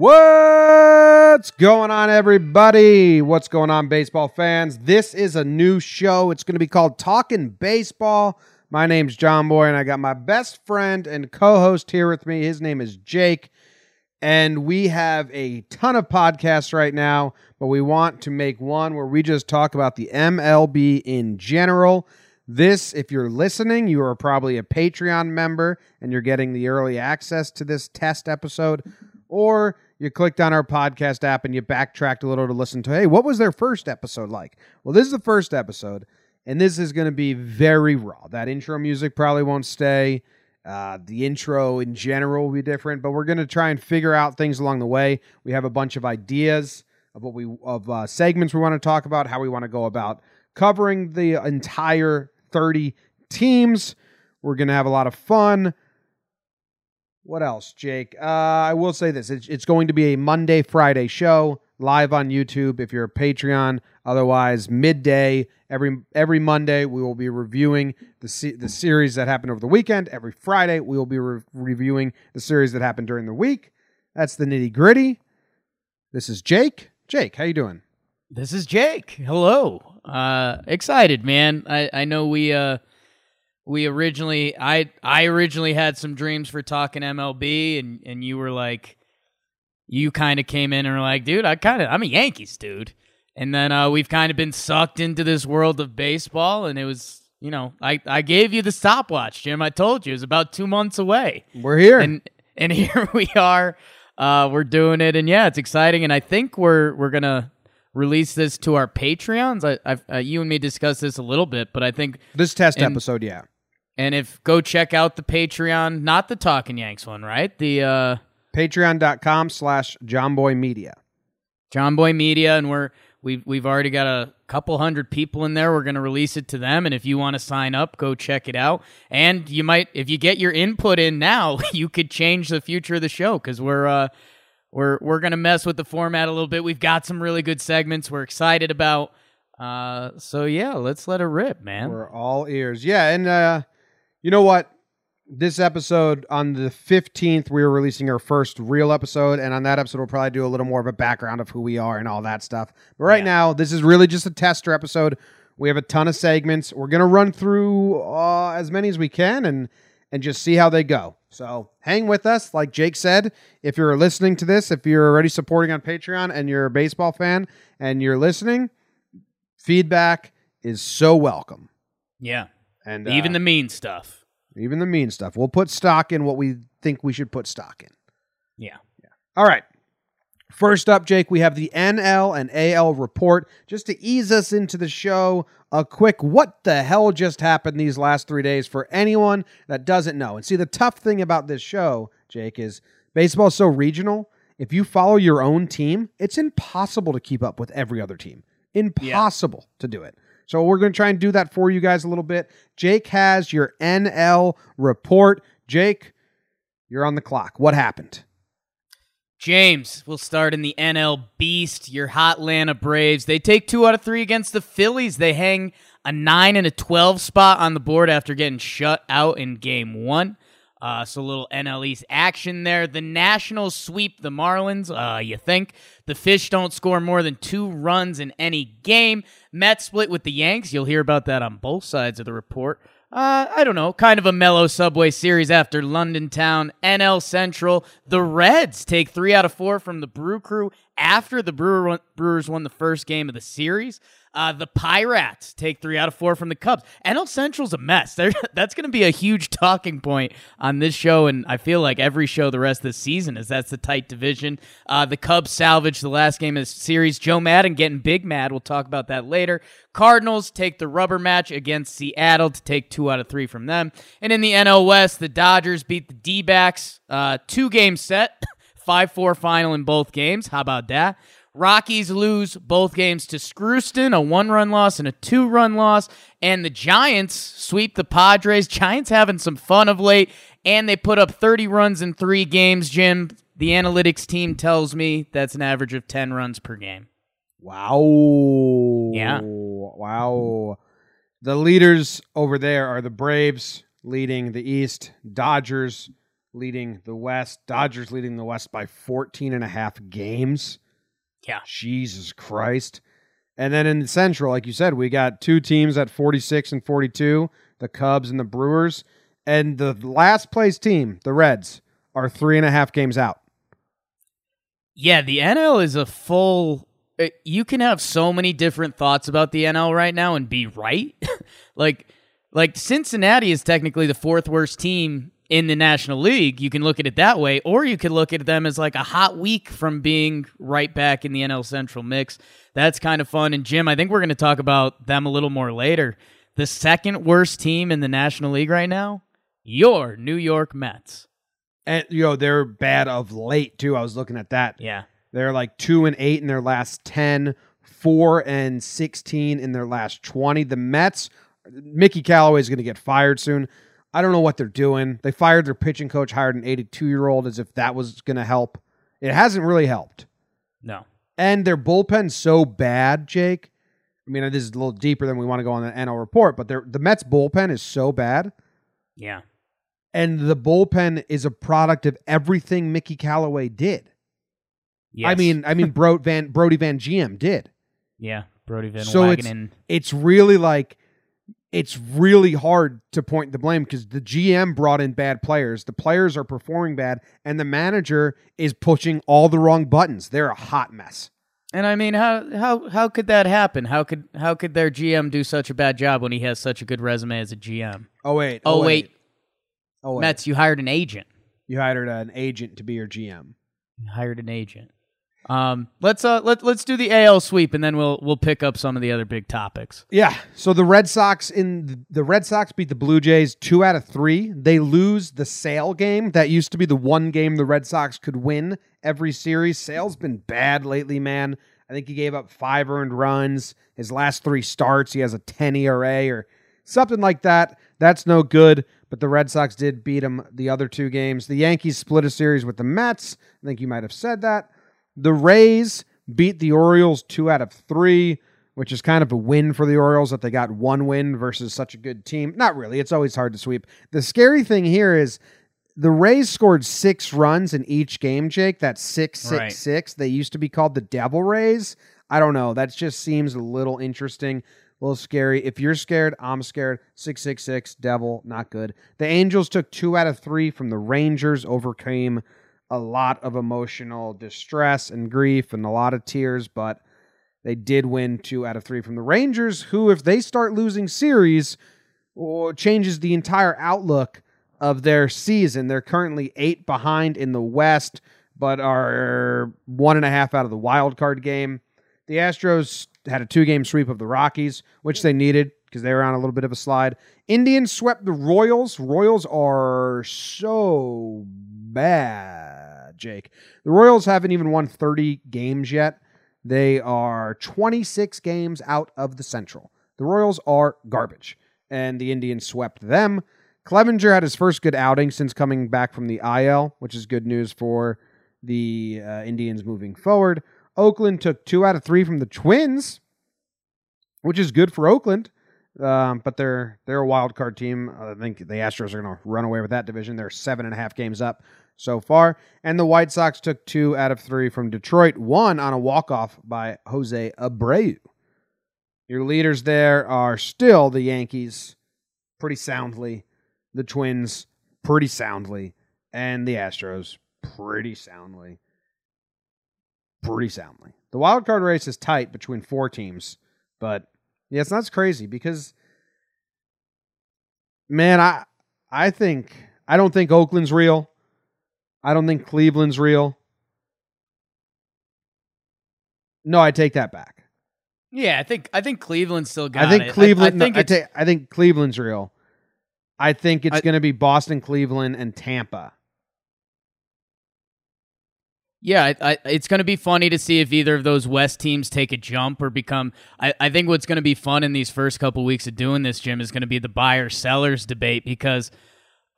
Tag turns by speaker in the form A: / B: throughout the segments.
A: What's going on, everybody? What's going on, baseball fans? This is a new show. It's going to be called Talking Baseball. My name's John Boy, and I got my best friend and co host here with me. His name is Jake. And we have a ton of podcasts right now, but we want to make one where we just talk about the MLB in general. This, if you're listening, you are probably a Patreon member and you're getting the early access to this test episode, or you clicked on our podcast app and you backtracked a little to listen to, hey, what was their first episode like? Well, this is the first episode, and this is going to be very raw. That intro music probably won't stay. Uh, the intro in general will be different, but we're going to try and figure out things along the way. We have a bunch of ideas of what we of uh, segments we want to talk about, how we want to go about covering the entire 30 teams. We're going to have a lot of fun. What else, Jake? Uh, I will say this: it's, it's going to be a Monday, Friday show live on YouTube. If you're a Patreon, otherwise midday every every Monday we will be reviewing the the series that happened over the weekend. Every Friday we will be re- reviewing the series that happened during the week. That's the nitty gritty. This is Jake. Jake, how you doing?
B: This is Jake. Hello. Uh excited, man. I I know we uh we originally I I originally had some dreams for talking MLB and and you were like you kind of came in and were like, "Dude, I kind of I'm a Yankees dude." And then uh we've kind of been sucked into this world of baseball and it was, you know, I I gave you the stopwatch, Jim. I told you it was about 2 months away.
A: We're here.
B: And and here we are. Uh we're doing it and yeah, it's exciting and I think we're we're going to release this to our Patreons. I, I've, uh, you and me discussed this a little bit, but I think
A: this test episode, yeah.
B: And if go check out the Patreon, not the Talking Yanks one, right? The uh,
A: Patreon.com slash JohnBoyMedia.
B: John Boy Media, and we're we've we've already got a couple hundred people in there. We're going to release it to them, and if you want to sign up, go check it out. And you might, if you get your input in now, you could change the future of the show because we're uh, we're we're going to mess with the format a little bit. We've got some really good segments we're excited about. Uh, so yeah, let's let it rip, man.
A: We're all ears. Yeah, and uh, you know what? This episode on the 15th, we are releasing our first real episode, and on that episode, we'll probably do a little more of a background of who we are and all that stuff. But right
B: Yeah.
A: now, this is really just a tester episode. We have a ton of segments. We're gonna run through uh, as many as we can and and just see how they go. So hang with us, like Jake said. If you're listening to this, if you're already supporting on Patreon and you're a baseball fan and you're listening, feedback is so welcome.
B: yeah,
A: And
B: even
A: uh,
B: the mean stuff.
A: even the mean stuff. We'll put stock in what we think we should put stock in.
B: Yeah.
A: All right. First up, Jake, we have the NL and AL report. Just to ease us into the show, a quick what the hell just happened these last three days for anyone that doesn't know. And see, the tough thing about this show, Jake, is baseball is so regional. If you follow your own team, it's impossible to keep up with every other team. Impossible to do it. So we're going to try and do that for you guys a little bit. Jake has your NL report. Jake, you're on the clock. What happened?
B: James, we'll start in the NL Beast, your Hotlanta Braves. They take two out of three against the Phillies. They hang a 9 and a 12 spot on the board after getting shut out in game one. Uh, so little NL East action there. The Nationals sweep the Marlins. Uh, you think the Fish don't score more than two runs in any game. Mets split with the Yanks. You'll hear about that on both sides of the report. Uh, I don't know, kind of a mellow Subway series after London Town, NL Central. The Reds take three out of four from the Brew Crew after the Brewer Brewers won the first game of the series. Uh, the Pirates take three out of four from the Cubs. NL Central's a mess. They're, that's going to be a huge talking point on this show, and I feel like every show the rest of the season is that's the tight division. Uh, the Cubs salvaged the last game of the series. Joe Maddon getting big mad. We'll talk about that later. Cardinals take the rubber match against Seattle to take two out of three from them. And in the NL West, the Dodgers beat the D backs. Uh, two game set, 5 4 final in both games. How about that? Rockies lose both games to Screwston, a one run loss and a two run loss. And the Giants sweep the Padres. Giants having some fun of late, and they put up 30 runs in three games, Jim. The analytics team tells me that's an average of 10 runs per game.
A: Wow.
B: Yeah.
A: Wow. The leaders over there are the Braves leading the East, Dodgers leading the West. Dodgers leading the West by 14 and a half games.
B: Yeah.
A: Jesus Christ. And then in the Central, like you said, we got two teams at 46 and 42, the Cubs and the Brewers. And the last place team, the Reds, are three and a half games out.
B: Yeah, the NL is a full. uh, You can have so many different thoughts about the NL right now and be right. like, like Cincinnati is technically the fourth worst team in the National League. You can look at it that way, or you could look at them as like a hot week from being right back in the NL Central mix. That's kind of fun. And Jim, I think we're going to talk about them a little more later. The second worst team in the National League right now, your New York Mets.
A: And you know, they're bad of late too. I was looking at that.
B: Yeah.
A: They're like two and eight in their last 10, four and 16 in their last 20. The Mets, Mickey Callaway is going to get fired soon. I don't know what they're doing. They fired their pitching coach, hired an 82 year old as if that was going to help. It hasn't really helped.
B: No.
A: And their bullpen's so bad, Jake. I mean, this is a little deeper than we want to go on the NL report, but the Mets bullpen is so bad.
B: Yeah.
A: And the bullpen is a product of everything Mickey Callaway did. I mean, I mean, Bro, Van, Brodie Van GM did.
B: yeah, Brodie Van
A: So it's- It's really like, it's really hard to point the blame because the GM brought in bad players. The players are performing bad, and the manager is pushing all the wrong buttons. They're a hot mess.
B: And I mean, how how how could that happen? How could how could their GM do such a bad job when he has such a good resume as a GM?
A: Oh wait.
B: Oh, oh wait,
A: Oh wait.
B: Mets, you hired an agent.
A: You hired an agent to be your GM.
B: You hired an agent. Um, let's uh let let's do the AL sweep and then we'll we'll pick up some of the other big topics.
A: Yeah. So the Red Sox in the Red Sox beat the Blue Jays two out of three. They lose the Sale game. That used to be the one game the Red Sox could win every series. Sale's been bad lately, man. I think he gave up five earned runs. His last three starts, he has a 10 ERA or something like that. That's no good. But the Red Sox did beat him the other two games. The Yankees split a series with the Mets. I think you might have said that. The Rays beat the Orioles two out of three which is kind of a win for the Orioles that they got one win versus such a good team. Not really. It's always hard to sweep. The scary thing here is the Rays scored six runs in each game, Jake. That's six, six,
B: Right.
A: six. They used to be called the Devil Rays. I don't know. That just seems a little interesting, a little scary. If you're scared, I'm scared. 666, Devil, not good. The Angels took two out of three from the Rangers, overcame a lot of emotional distress and grief and a lot of tears, but they did win two out of three from the Rangers, who, if they start losing series, oh, changes the entire outlook of their season. They're currently eight behind in the West, but are one and a half out of the wild card game. The Astros had a two game sweep of the Rockies, which they needed because they were on a little bit of a slide. Indians swept the Royals. Royals are so bad, Jake. The Royals haven't even won 30 games yet. They are 26 games out of the Central. The Royals are garbage, and the Indians swept them. Clevinger had his first good outing since coming back from the IL, which is good news for the uh, Indians moving forward. Oakland took two out of three from the Twins, which is good for Oakland. Um, but they're they're a wild card team. I think the Astros are going to run away with that division. They're seven and a half games up so far, and the White Sox took two out of three from Detroit. One on a walk off by Jose Abreu. Your leaders there are still the Yankees, pretty soundly, the Twins, pretty soundly, and the Astros, pretty soundly. Pretty soundly. The wild card race is tight between four teams, but yeah, it's not as crazy because man, I I think I don't think Oakland's real. I don't think Cleveland's real. No, I take that back.
B: Yeah, I think I think Cleveland still got
A: I think
B: it.
A: Cleveland.
B: I, think
A: I,
B: it's,
A: ta- I think Cleveland's real. I think it's going to be Boston, Cleveland, and Tampa.
B: Yeah, I, I, it's going to be funny to see if either of those West teams take a jump or become. I, I think what's going to be fun in these first couple weeks of doing this, Jim, is going to be the buyer sellers debate because,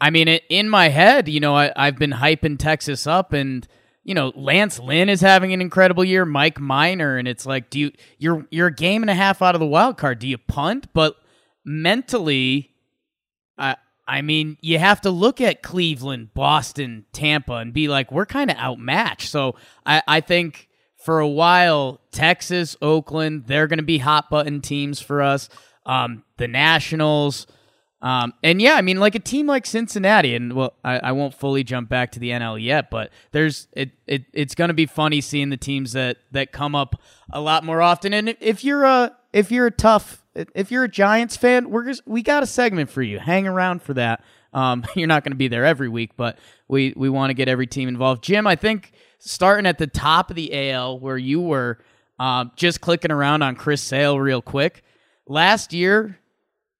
B: I mean, it, in my head, you know, I, I've been hyping Texas up, and you know, Lance Lynn is having an incredible year, Mike Minor, and it's like, do you you're you're a game and a half out of the wild card? Do you punt? But mentally, I I mean, you have to look at Cleveland, Boston, Tampa, and be like, we're kind of outmatched. So I, I think for a while, Texas, Oakland, they're going to be hot button teams for us. Um, the Nationals. Um, and yeah, I mean, like a team like Cincinnati, and well, I, I won't fully jump back to the NL yet, but there's it, it it's going to be funny seeing the teams that that come up a lot more often. And if you're a if you're a tough if you're a Giants fan, we're just, we got a segment for you. Hang around for that. Um, you're not going to be there every week, but we we want to get every team involved. Jim, I think starting at the top of the AL where you were, uh, just clicking around on Chris Sale real quick. Last year,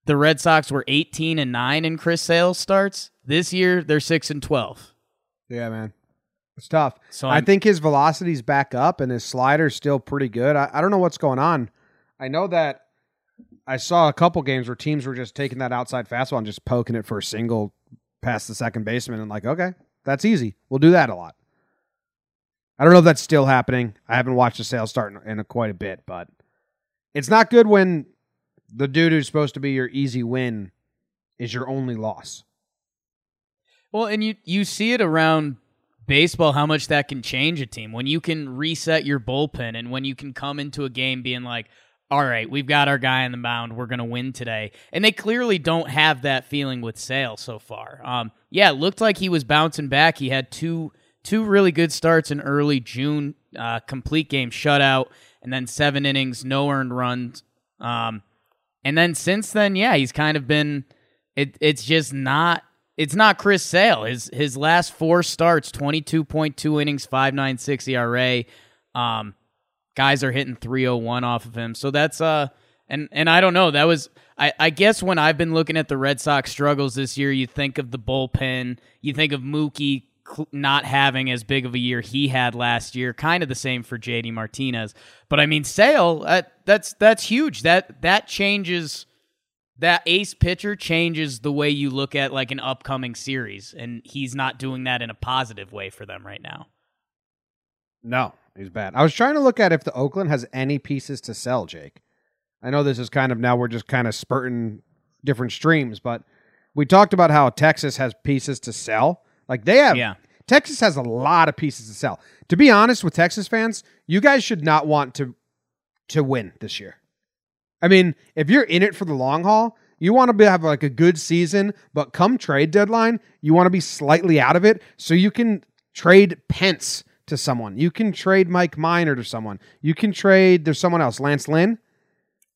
B: the Red Sox were 18 and 9 in Chris Sale's starts. This year, they're 6 and 12.
A: Yeah, man. It's tough.
B: So
A: I think his velocity's back up and his slider's still pretty good. I, I don't know what's going on. I know that I saw a couple games where teams were just taking that outside fastball and just poking it for a single past the second baseman and like, okay, that's easy. We'll do that a lot. I don't know if that's still happening. I haven't watched the Sale's start in, in a, quite a bit, but it's not good when the dude who's supposed to be your easy win is your only loss.
B: Well, and you you see it around baseball how much that can change a team when you can reset your bullpen and when you can come into a game being like, all right, we've got our guy on the mound, we're gonna win today, and they clearly don't have that feeling with Sale so far. Um, yeah, it looked like he was bouncing back. He had two two really good starts in early June, uh, complete game shutout, and then seven innings, no earned runs. Um, and then since then, yeah, he's kind of been. It it's just not. It's not Chris Sale. His his last four starts, twenty two point two innings, five nine six ERA. Um, guys are hitting three oh one off of him. So that's uh, and and I don't know. That was I I guess when I've been looking at the Red Sox struggles this year, you think of the bullpen, you think of Mookie not having as big of a year he had last year. Kind of the same for JD Martinez. But I mean, Sale, uh, that's that's huge. That that changes that ace pitcher changes the way you look at like an upcoming series, and he's not doing that in a positive way for them right now.
A: No, he's bad. I was trying to look at if the Oakland has any pieces to sell, Jake. I know this is kind of now we're just kind of spurting different streams, but we talked about how Texas has pieces to sell. Like they have
B: Yeah.
A: Texas has a lot of pieces to sell. To be honest with Texas fans, you guys should not want to to win this year. I mean, if you're in it for the long haul, you want to be, have like a good season, but come trade deadline, you want to be slightly out of it so you can trade Pence to someone. You can trade Mike Minor to someone. You can trade there's someone else, Lance Lynn.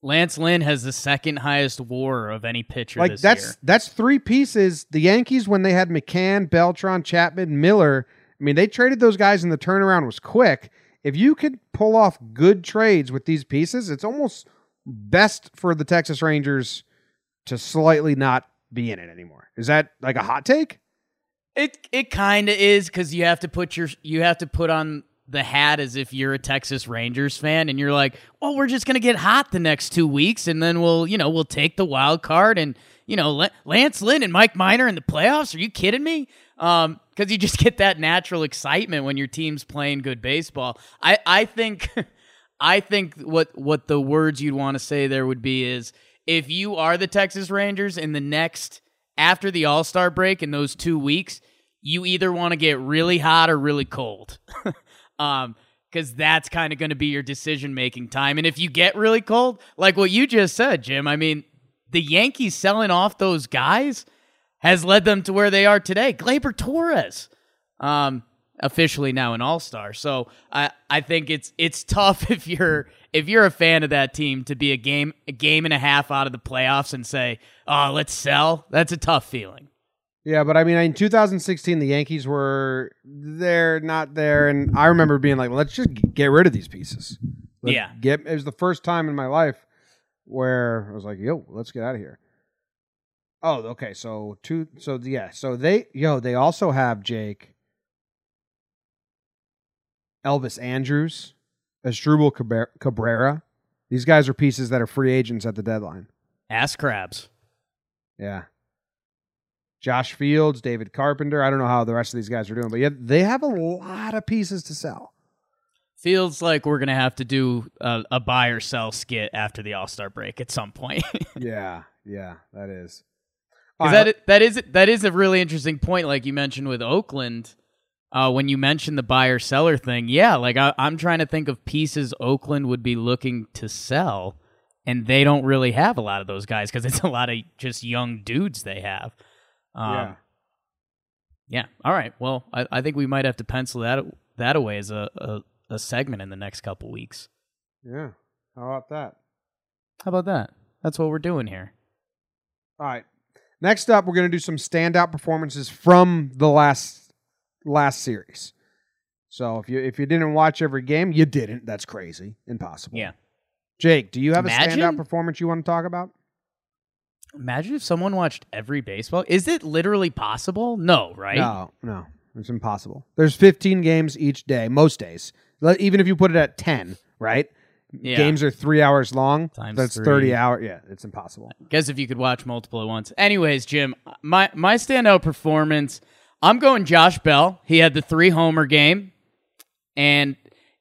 B: Lance Lynn has the second highest WAR of any pitcher
A: Like
B: this
A: that's
B: year.
A: that's three pieces. The Yankees when they had McCann, Beltran, Chapman, Miller, I mean, they traded those guys and the turnaround was quick. If you could pull off good trades with these pieces, it's almost best for the Texas Rangers to slightly not be in it anymore. Is that like a hot take?
B: It it kind of is because you have to put your you have to put on the hat as if you're a Texas Rangers fan, and you're like, well, we're just gonna get hot the next two weeks, and then we'll you know we'll take the wild card, and you know Lance Lynn and Mike Minor in the playoffs. Are you kidding me? Um, because you just get that natural excitement when your team's playing good baseball. I I think. I think what what the words you'd want to say there would be is if you are the Texas Rangers in the next after the All Star break in those two weeks, you either want to get really hot or really cold, um, because that's kind of going to be your decision making time. And if you get really cold, like what you just said, Jim, I mean, the Yankees selling off those guys has led them to where they are today. Gleyber Torres. Um, officially now an all-star. So I I think it's it's tough if you're if you're a fan of that team to be a game a game and a half out of the playoffs and say, "Oh, let's sell." That's a tough feeling.
A: Yeah, but I mean, in 2016, the Yankees were there, not there, and I remember being like, "Let's just get rid of these pieces." Let-
B: Yeah.
A: get. It was the first time in my life where I was like, "Yo, let's get out of here." Oh, okay. So two. So yeah. So they yo they also have Jake, Elvis Andrus, Cabre- Cabrera. These guys are pieces that are free agents at the deadline.
B: Ass crabs.
A: Yeah. Josh Fields, David Carpenter. I don't know how the rest of these guys are doing, but yeah, they have a lot of pieces to sell.
B: Feels like we're gonna have to do a, a buy or sell skit after the All Star break at some point.
A: yeah, yeah, that is. Right.
B: That that is that is a really interesting point, like you mentioned with Oakland. Uh, when you mentioned the buyer seller thing, yeah, like I, I'm trying to think of pieces Oakland would be looking to sell, and they don't really have a lot of those guys because it's a lot of just young dudes they have. Um,
A: yeah.
B: yeah. All right. Well, I, I think we might have to pencil that that away as a, a, a segment in the next couple weeks.
A: Yeah. How about that?
B: How about that? That's what we're doing here.
A: All right. Next up, we're going to do some standout performances from the last last series. So if you if you didn't watch every game, you didn't. That's crazy, impossible.
B: Yeah.
A: Jake, do you have a standout performance you want to talk about?
B: Imagine if someone watched every baseball. Is it literally possible? No, right?
A: No, no, it's impossible. There's 15 games each day, most days. Let- Even if you put it at 10, right?
B: Yeah.
A: Games are three hours long.
B: Times
A: That's
B: three.
A: 30 hours. Yeah, it's impossible.
B: Guess if you could watch multiple at once. Anyways, Jim, my my standout performance. I'm going Josh Bell. He had the three homer game, and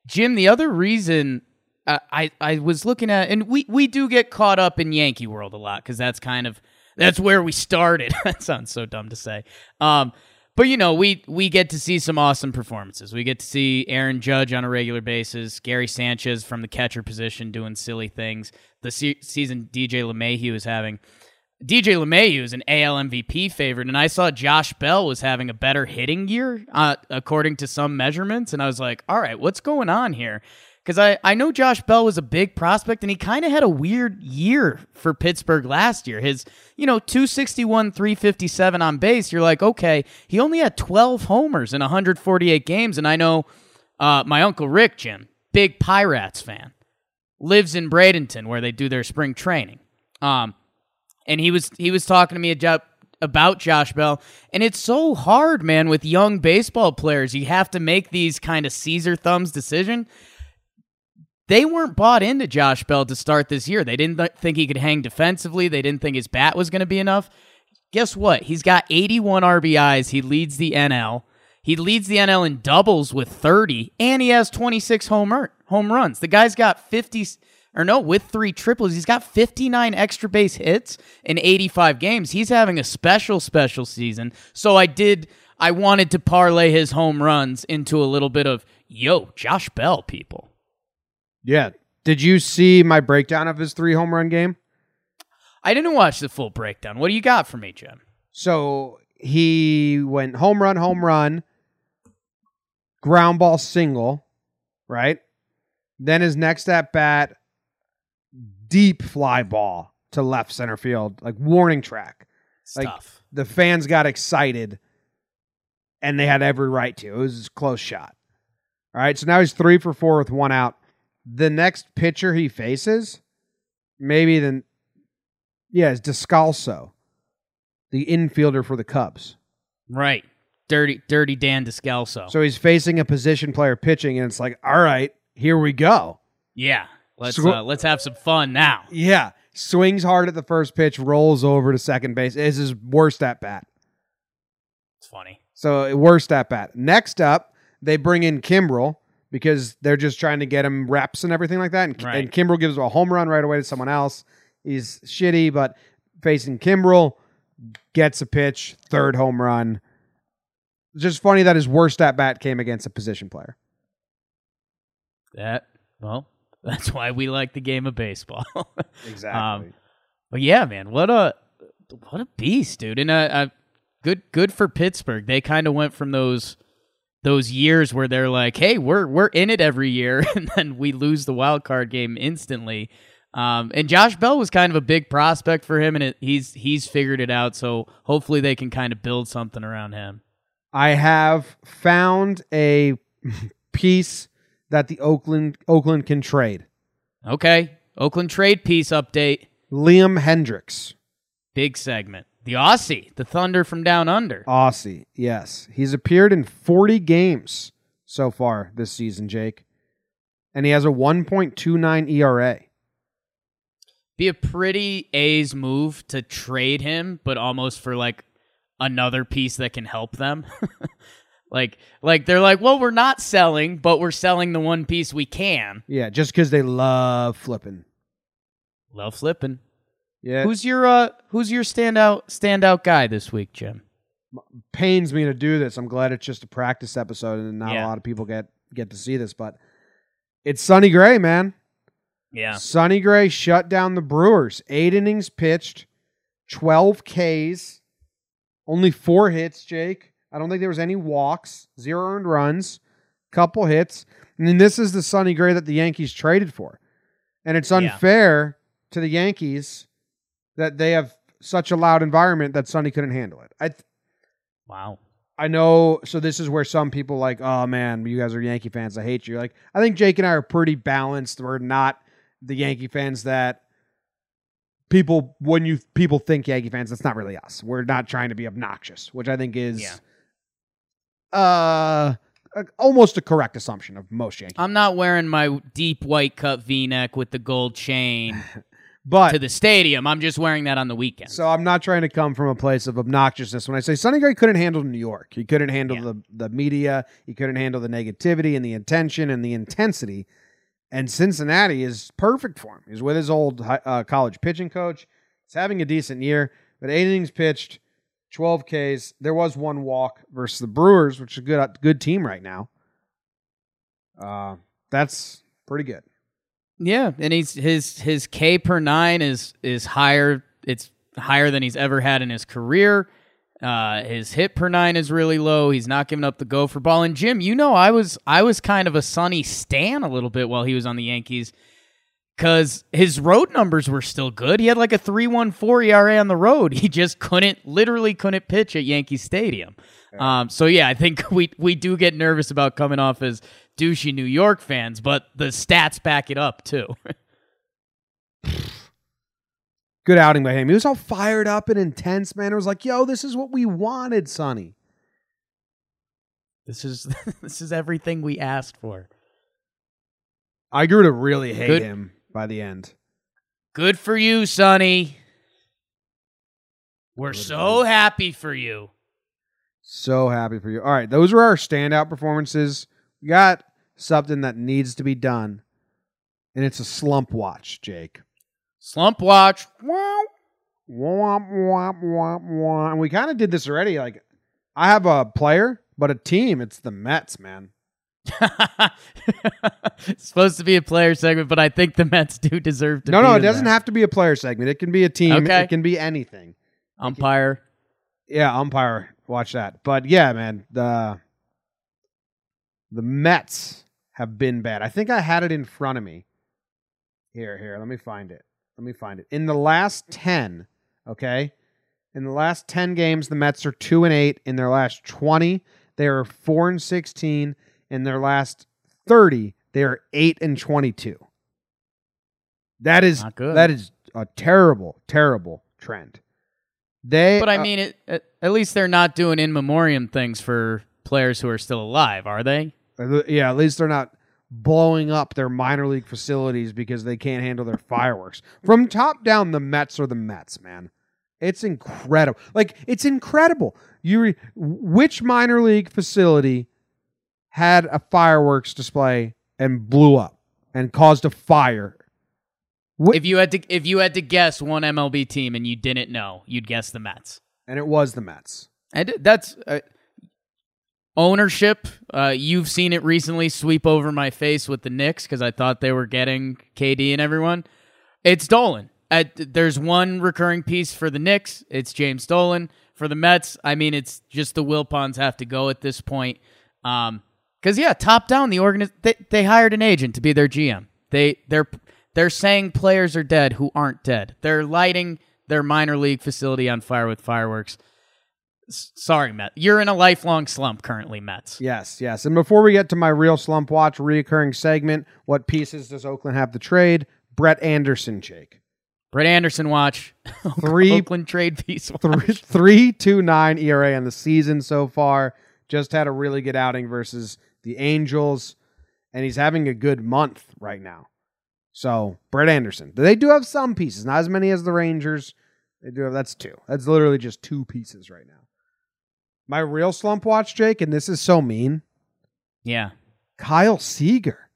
B: Jim. The other reason uh, I I was looking at, and we we do get caught up in Yankee world a lot because that's kind of that's where we started. that sounds so dumb to say. Um, but you know, we we get to see some awesome performances. We get to see Aaron Judge on a regular basis, Gary Sanchez from the catcher position doing silly things. The se- season DJ LeMahieu is having. DJ LeMahieu is an AL MVP favorite, and I saw Josh Bell was having a better hitting year uh, according to some measurements, and I was like, all right, what's going on here? Because I, I know Josh Bell was a big prospect, and he kind of had a weird year for Pittsburgh last year. His, you know, 261, 357 on base, you're like, okay, he only had 12 homers in 148 games, and I know uh, my Uncle Rick, Jim, big Pirates fan, lives in Bradenton where they do their spring training. Um, and he was he was talking to me about about Josh Bell, and it's so hard, man, with young baseball players. You have to make these kind of Caesar thumbs decision. They weren't bought into Josh Bell to start this year. They didn't th- think he could hang defensively. They didn't think his bat was going to be enough. Guess what? He's got 81 RBIs. He leads the NL. He leads the NL in doubles with 30, and he has 26 home run, home runs. The guy's got 50 or no, with three triples, he's got 59 extra base hits in 85 games. He's having a special special season. So I did I wanted to parlay his home runs into a little bit of yo, Josh Bell people.
A: Yeah. Did you see my breakdown of his three home run game?
B: I didn't watch the full breakdown. What do you got for me, Jim?
A: So he went home run, home run, ground ball single, right? Then his next at bat, deep fly ball to left center field, like warning track. Like-
B: Stuff.
A: The fans got excited and they had every right to. It was a close shot. All right. So now he's three for four with one out. The next pitcher he faces, maybe then, yeah, is Descalso, the infielder for the Cubs.
B: right. Dirty Dirty Dan Descalso.
A: So he's facing a position player pitching, and it's like, all right, here we go.
B: yeah. Let's
A: So-
B: uh, let's have some fun now.
A: Yeah. Swings hard at the first pitch, rolls over to second base. Is his worst at bat.
B: It's funny.
A: So worst at bat. Next up, they bring in Kimbrel because they're just trying to get him reps and everything like that. And,
B: Right.
A: and Kimbrel gives a home run right away to someone else. He's shitty, but facing Kimbrel gets a pitch, third home run. It's just funny that his worst at bat came against a position player.
B: That well, that's why we like the game of baseball.
A: Exactly.
B: But yeah, man, what a what a beast, dude. And uh, uh, good good for Pittsburgh. They kind of went from those those years where they're like, "Hey, we're we're in it every year," and then we lose the wild card game instantly. Um, and Josh Bell was kind of a big prospect for him, and it, he's he's figured it out. So hopefully they can kind of build something around him.
A: I have found a piece that the Oakland Oakland can trade.
B: Okay, Oakland trade piece update.
A: Liam Hendriks,
B: Big segment. The Aussie, the Thunder from down under.
A: Aussie. Yes, he's appeared in 40 games so far this season, Jake, and he has a 1.29 ERA.
B: be a pretty A's move to trade him, but almost for like another piece that can help them. like like they're like, well, we're not selling, but we're selling the one piece we can.
A: Yeah, just because they love flipping.
B: Love flipping.
A: Yeah,
B: Who's your uh who's your standout standout guy this week, Jim?
A: pains me to do this. I'm glad it's just a practice episode and not
B: Yeah.
A: a lot of people get get to see this, but it's Sonny Gray, man.
B: Yeah.
A: Sonny Gray shut down the Brewers. Eight innings pitched, 12 Ks, only four hits, Jake. I don't think there was any walks, zero earned runs, couple hits. And then this is the Sonny Gray that the Yankees traded for. And it's
B: Yeah.
A: unfair to the Yankees that they have such a loud environment that Sonny couldn't handle it. I th-
B: Wow.
A: I know. So this is where some people like, oh man, you guys are Yankee fans. I hate you. Like, I think Jake and I are pretty balanced. We're not the Yankee fans that people when you people think Yankee fans. That's not really us. We're not trying to be obnoxious, which I think is,
B: Yeah.
A: uh, almost a correct assumption of most Yankee.
B: I'm not wearing my deep white cut V-neck with the gold chain
A: but
B: to the stadium. I'm just wearing that on the weekend.
A: So I'm not trying to come from a place of obnoxiousness when I say Sonny Gray couldn't handle New York. He couldn't handle
B: Yeah.
A: the the media. He couldn't handle the negativity and the intention and the intensity. And Cincinnati is perfect for him. He's with his old uh, college pitching coach. He's having a decent year, but eight innings pitched, 12 Ks. There was one walk versus the Brewers, which is a good good team right now. Uh, that's pretty good.
B: Yeah, and he's his his K per nine is is higher. It's higher than he's ever had in his career. Uh, his hit per nine is really low. He's not giving up the gopher ball. And Jim, you know, I was I was kind of a Sonny Stan a little bit while he was on the Yankees because his road numbers were still good. He had like a three one four ERA on the road. He just couldn't literally couldn't pitch at Yankee Stadium. Um, so yeah, I think we we do get nervous about coming off as douchey New York fans, but the stats back it up too.
A: Good outing by him. He was all fired up and intense, man. It was like, yo, this is what we wanted, Sonny.
B: this is this is everything we asked for.
A: I grew to really hate
B: Good.
A: him by the end.
B: Good for you, Sonny. We're
A: Good
B: so happy for you.
A: So happy for you. All right, those were our standout performances. Got something that needs to be done, and it's a slump watch, Jake.
B: Slump watch. Wow.
A: Womp, womp, womp, womp. And we kind of did this already. Like, I have a player, but a team. It's the Mets, man.
B: it's supposed to be a player segment, but I think the Mets do deserve to
A: No,
B: be
A: no, it doesn't
B: there.
A: have to be a player segment. It can be a team.
B: Okay.
A: It can be anything.
B: umpire.
A: Yeah, umpire. Watch that. But yeah, man, the the Mets have been bad. I think I had it in front of me. Here, here. Let me find it. Let me find it. In the last ten, okay, in the last ten games, the Mets are two and eight. In their last twenty, they are four and sixteen. In their last thirty, they are eight and twenty-two. That is
B: Not good.
A: that is a terrible, terrible trend. They,
B: But I
A: uh,
B: mean, it, at least they're not doing in memoriam things for players who are still alive, are they?
A: Yeah, at least they're not blowing up their minor league facilities because they can't handle their fireworks. From top down, the Mets are the Mets, man. It's incredible. Like it's incredible. You re- which minor league facility had a fireworks display and blew up and caused a fire? Wh-
B: If you had to, if you had to guess one MLB team and you didn't know, you'd guess the Mets.
A: and it was the Mets.
B: And that's uh, ownership. Uh, you've seen it recently sweep over my face with the Knicks because I thought they were getting KD and everyone. It's Dolan. Uh, there's one recurring piece for the Knicks. It's James Dolan. For the Mets, I mean, it's just the Wilpons have to go at this point. Um, because yeah, top down, the organi- they, they hired an agent to be their GM. They they're they're saying players are dead who aren't dead. They're lighting their minor league facility on fire with fireworks. Sorry, Met. You're in a lifelong slump currently, Mets.
A: Yes, yes. And before we get to my real slump watch reoccurring segment, what pieces does Oakland have to trade? Brett Anderson, Jake.
B: Brett Anderson watch.
A: Three-
B: Oakland trade piece watch.
A: three three two nine ERA on the season so far. Just had a really good outing versus the Angels, and he's having a good month right now. So Brett Anderson, they do have some pieces, not as many as the Rangers. They do have that's two. That's literally just two pieces right now. My real slump watch, Jake, and this is so mean.
B: Yeah.
A: Kyle Seager.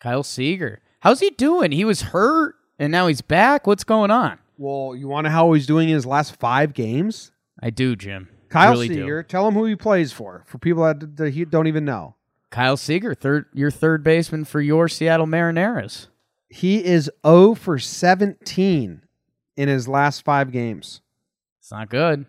B: Kyle Seager. How's he doing? He was hurt and now he's back. What's going on?
A: Well, you want to know how he's doing in his last five games?
B: I do, Jim.
A: Kyle
B: really do.
A: Seager, tell him who he plays for. For people that, that he don't even know,
B: Kyle Seager, third your third baseman for your Seattle Mariners.
A: he is 0 for 17 in his last five games
B: It's not good.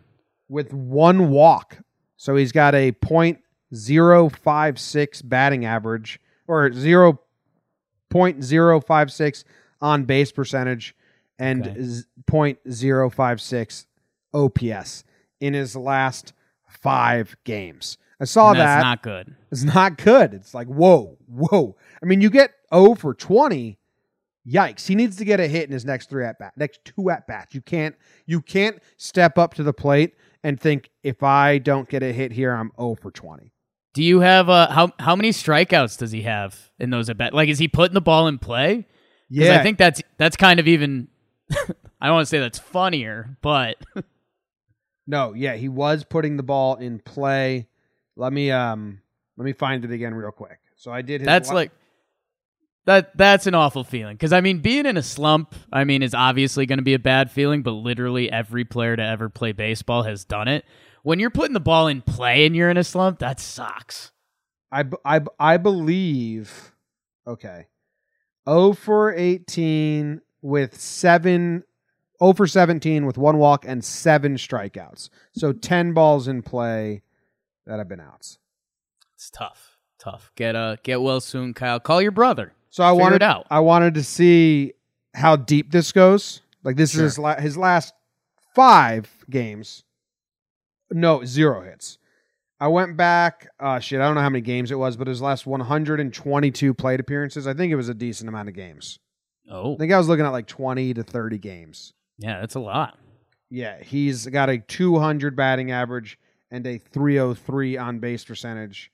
A: With one walk. So he's got a .056 batting average or 0.056 on base percentage and
B: Okay.
A: z- .056 OPS in his last five games. I saw
B: And
A: that.
B: that's not good.
A: It's not good. It's like, whoa, whoa. I mean, you get 0 for 20. Yikes. He needs to get a hit in his next three at bat, next two at bats. You can't you can't step up to the plate and think if I don't get a hit here, I'm 0 for 20.
B: Do you have uh how how many strikeouts does he have in those at bat? Like is he putting the ball in play?
A: Yeah.
B: I think that's that's kind of even I don't want to say that's funnier, but
A: no, yeah, he was putting the ball in play. Let me um let me find it again real quick. So I did his
B: that's
A: la-
B: like that that's an awful feeling because I mean being in a slump I mean is obviously going to be a bad feeling but literally every player to ever play baseball has done it. When you're putting the ball in play and you're in a slump, that sucks.
A: I I I believe okay 0 for 18 with 7 0 for 17 with one walk and 7 strikeouts so 10 balls in play that have been outs
B: It's tough. Tough. Get uh get well soon, Kyle. Call your brother.
A: So I wanted
B: out.
A: I wanted to see how deep this goes like this
B: Sure.
A: is his, la- his last 5 games no zero hits I went back uh shit I don't know how many games it was but his last 122 plate appearances I think it was a decent amount of games
B: Oh.
A: I think I was looking at like 20 to 30 games.
B: Yeah, that's a lot.
A: Yeah, he's got a 200 batting average and a 303 on base percentage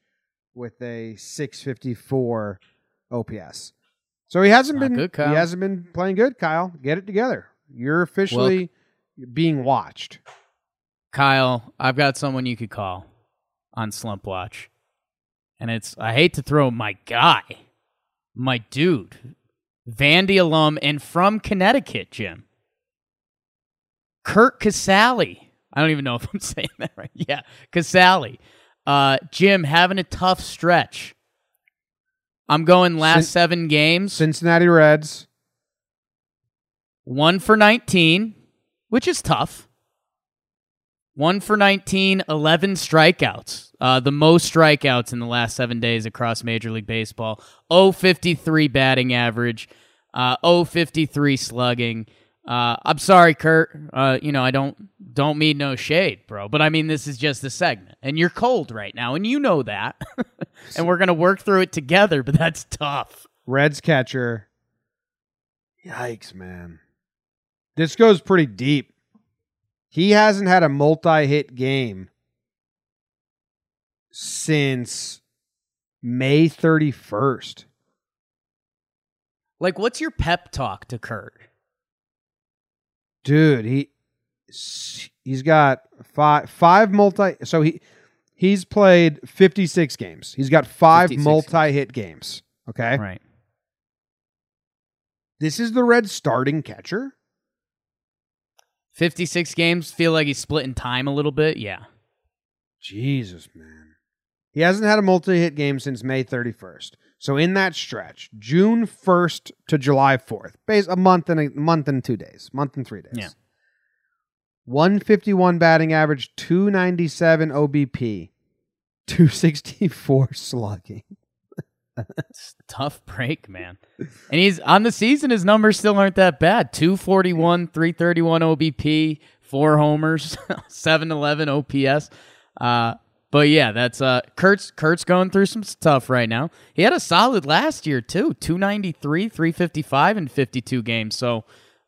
A: with a 654 OPS. So he hasn't
B: Not
A: been
B: good,
A: he hasn't been playing good, Kyle. Get it together. You're officially being watched.
B: Kyle, I've got someone you could call on Slump Watch. And it's I hate to throw my guy, my dude, Vandy alum and from Connecticut, Jim. Curt Casali. I don't even know if I'm saying that right. Yeah, Casali. Uh, Jim having a tough stretch. I'm going last
A: Cin-
B: seven games.
A: Cincinnati Reds.
B: One for 19, which is tough. One for 19, 11 strikeouts. Uh, the most strikeouts in the last seven days across Major League Baseball. 053 batting average. Uh, 053 slugging. Uh, I'm sorry, Curt. Uh, you know I don't don't mean no shade, bro. But I mean this is just a segment, and you're cold right now, and you know that. and we're gonna work through it together, but that's tough.
A: Reds catcher. Yikes, man. This goes pretty deep. He hasn't had a multi hit game since May 31st.
B: Like, what's your pep talk to Curt?
A: Dude, he he's got five five multi so he he's played 56 games. He's got 5 multi hit games. Okay?
B: Right.
A: This is the Reds starting catcher?
B: 56 games, feel like he's splitting time a little bit. Yeah.
A: Jesus, man. He hasn't had a multi hit game since May 31st. So in that stretch, June 1st to July 4th, base a month and a month and 2 days, month and 3 days.
B: Yeah.
A: 151 batting average, 297 OBP, 264 slugging.
B: Tough break, man. And he's on the season, his numbers still aren't that bad 241, 331 OBP, four homers, 711 OPS. Uh, but yeah, that's uh Curt's Curt's going through some stuff right now. He had a solid last year too, 293, 355 in 52 games. So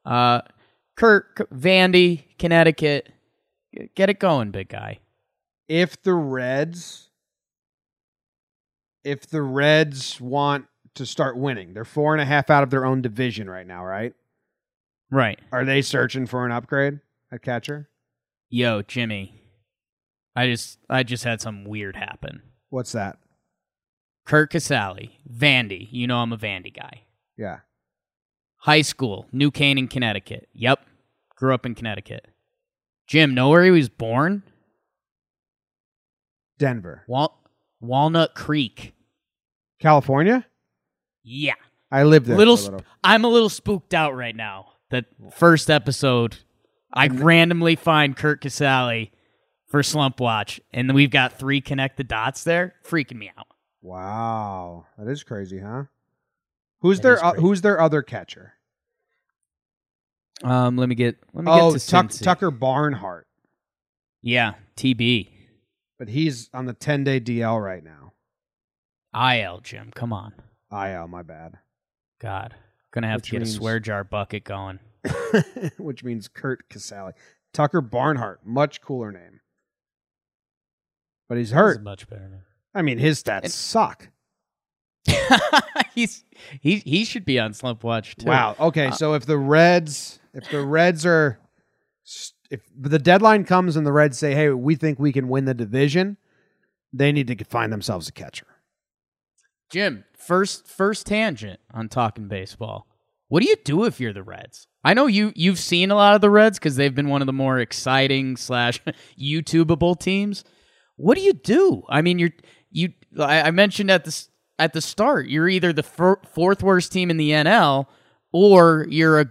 B: uh Curt Vandy, Connecticut, get it going, big guy.
A: If the Reds if the Reds want to start winning, they're four and a half out of their own division right now, right?
B: Right.
A: Are they searching for an upgrade at catcher?
B: Yo, Jimmy. I just I just had something weird happen.
A: What's that?
B: Curt Casali, Vandy. You know I'm a Vandy guy.
A: Yeah.
B: High school, New Canaan, Connecticut. Yep. Grew up in Connecticut. Jim, know where he was born?
A: Denver,
B: Wal- Walnut Creek.
A: California.
B: Yeah.
A: I lived there.
B: little, sp- I'm a little spooked out right now. That first episode, I randomly find Curt Casali for Slump Watch, and we've got three connected dots there, freaking me out.
A: Wow, that is crazy, huh? Who's
B: That
A: their uh. Who's their other catcher?
B: Um, let me get let me
A: Oh,
B: get to
A: Tuck, Tucker Barnhart,
B: Yeah, TB,
A: but he's on the ten day DL right now.
B: IL, Jim. Come on,
A: IL, my bad.
B: God, gonna have
A: Which
B: to get
A: means-
B: a swear jar bucket going.
A: Which means Curt Casali. Tucker Barnhart, much cooler name. But he's
B: This is
A: hurt.
B: much better.
A: I mean, his stats suck.
B: He's he he should be on Slump Watch too.
A: Wow. Okay,
B: Uh,
A: so if the Reds, if the Reds are, if the deadline comes and the Reds say, "Hey, we think we can win the division," they need to find themselves a catcher.
B: Jim, first first tangent on talking baseball. What do you do if you're the Reds? I know you you've seen a lot of the Reds because they've been one of the more exciting slash YouTubeable teams. What do you do? I mean, you're you. I, I mentioned at the at the start, you're either the fir- fourth worst team in the NL or you're a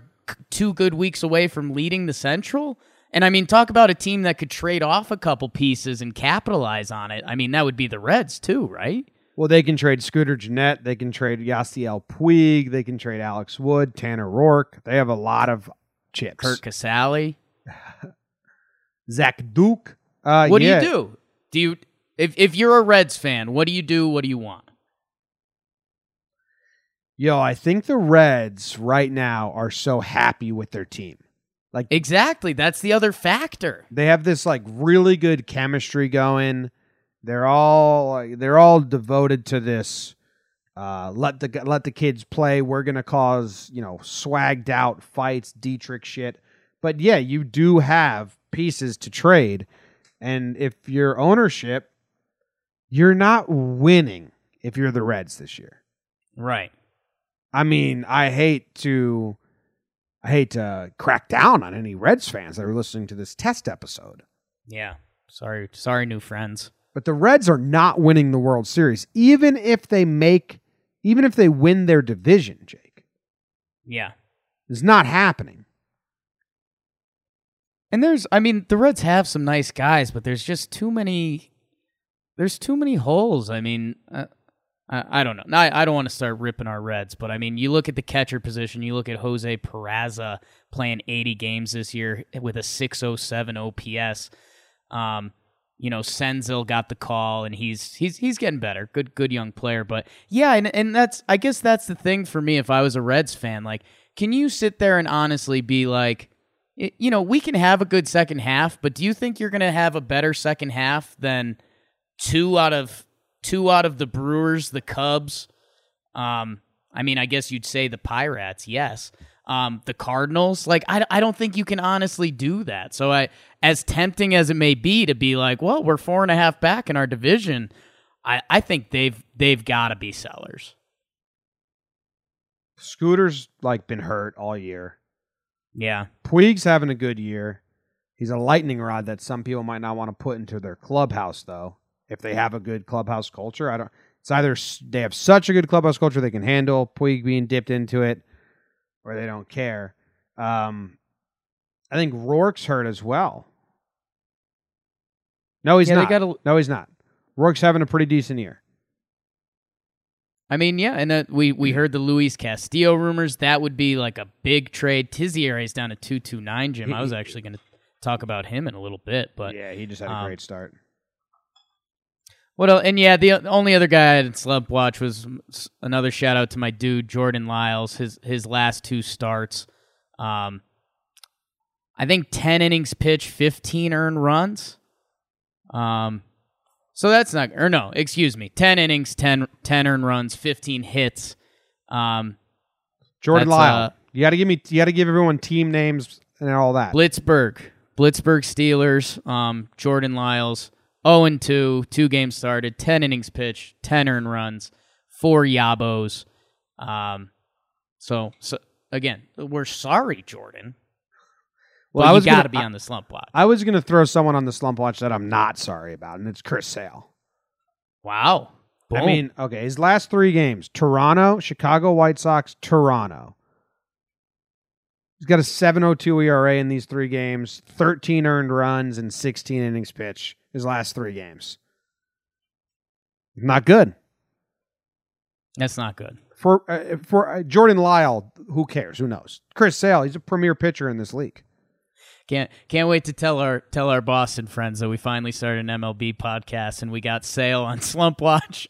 B: two good weeks away from leading the Central. And I mean, talk about a team that could trade off a couple pieces and capitalize on it. I mean, that would be the Reds too, right?
A: Well, they can trade Scooter Gennett. They can trade Yasiel Puig. They can trade Alex Wood, Tanner Roark. They have a lot of chips.
B: Curt Casali.
A: Zach Duke. Uh,
B: What
A: yeah.
B: do you do? Do you if if you're a Reds fan, what do you do? What do you want?
A: Yo, I think the Reds right now are so happy with their team. Like
B: Exactly. That's the other factor.
A: they have this like really good chemistry going. They're all like, they're all devoted to this. Uh, let the let the kids play. We're gonna cause you know swagged out fights, Dietrich shit. But yeah, you do have pieces to trade, and if your ownership, you're not winning if you're the Reds this year.
B: Right.
A: I mean, I hate to I hate to crack down on any Reds fans that are listening to this test episode.
B: Yeah. Sorry. Sorry, new friends.
A: But the Reds are not winning the World Series even if they make even if they win their division, Jake.
B: Yeah.
A: It's not happening.
B: And there's, I mean, the Reds have some nice guys, but there's just too many. There's too many holes. I mean, uh, I, I don't know. I, I don't want to start ripping our Reds, but I mean, you look at the catcher position. You look at Jose Peraza playing 80 games this year with a 607 OPS. Um, you know, Senzel got the call, and he's he's he's getting better. Good good young player, but yeah, and and that's I guess that's the thing for me. If I was a Reds fan, like, can you sit there and honestly be like? You know, we can have a good second half, but do you think you're going to have a better second half than two out of two out of the Brewers, the Cubs? Um, I mean, I guess you'd say the Pirates, yes. Um, the Cardinals, like I, I don't think you can honestly do that. So I, as tempting as it may be to be like, well, we're four and a half back in our division, I, I think they've they've got to be sellers.
A: Scooter's like been hurt all year.
B: Yeah,
A: Puig's having a good year. He's a lightning rod that some people might not want to put into their clubhouse, though. If they have a good clubhouse culture, I don't. It's either they have such a good clubhouse culture they can handle Puig being dipped into it, or they don't care. Um, I think Roark's hurt as well. No, he's
B: yeah,
A: not.
B: they got a,
A: no, he's not. Roark's having a pretty decent year.
B: I mean, yeah, and uh, we we heard the Luis Castillo rumors. That would be like a big trade. Tizier's down to two two nine. Jim, I was actually going to talk about him in a little bit, but
A: yeah, he just had a
B: um,
A: great start.
B: what else? And yeah, the only other guy I had slump watch was another shout out to my dude Jordan Lyles. His his last two starts, um, I think ten innings pitched, fifteen earned runs. Um, so that's not or no, excuse me, ten innings, 10, 10 earned runs, fifteen hits. Um,
A: Jordan
B: that's,
A: Lyle.
B: uh,
A: you got to give me. You got to give everyone team names and all that.
B: Blitzburg, Blitzburg Steelers, um, Jordan Lyles, 0 and 2, two games started, 10 innings pitched, 10 earned runs, four Yabos. Um, so, so again, we're sorry, Jordan. Well,
A: I
B: you
A: was
B: got
A: gonna-
B: be on the slump watch.
A: I was going to throw someone on the slump watch that I'm not sorry about, and it's Chris Sale.
B: wow.
A: I mean, okay, his last three games Toronto, Chicago White Sox, Toronto. He's got a 702 ERA in these three games, 13 earned runs, and 16 innings pitch his last three games. Not good.
B: that's not good.
A: For uh, for uh, Jordan Lyle, who cares? Who knows? Chris Sale, he's a premier pitcher in this league.
B: Can't can't wait to tell our tell our Boston friends that we finally started an MLB podcast and we got Sale on Slump Watch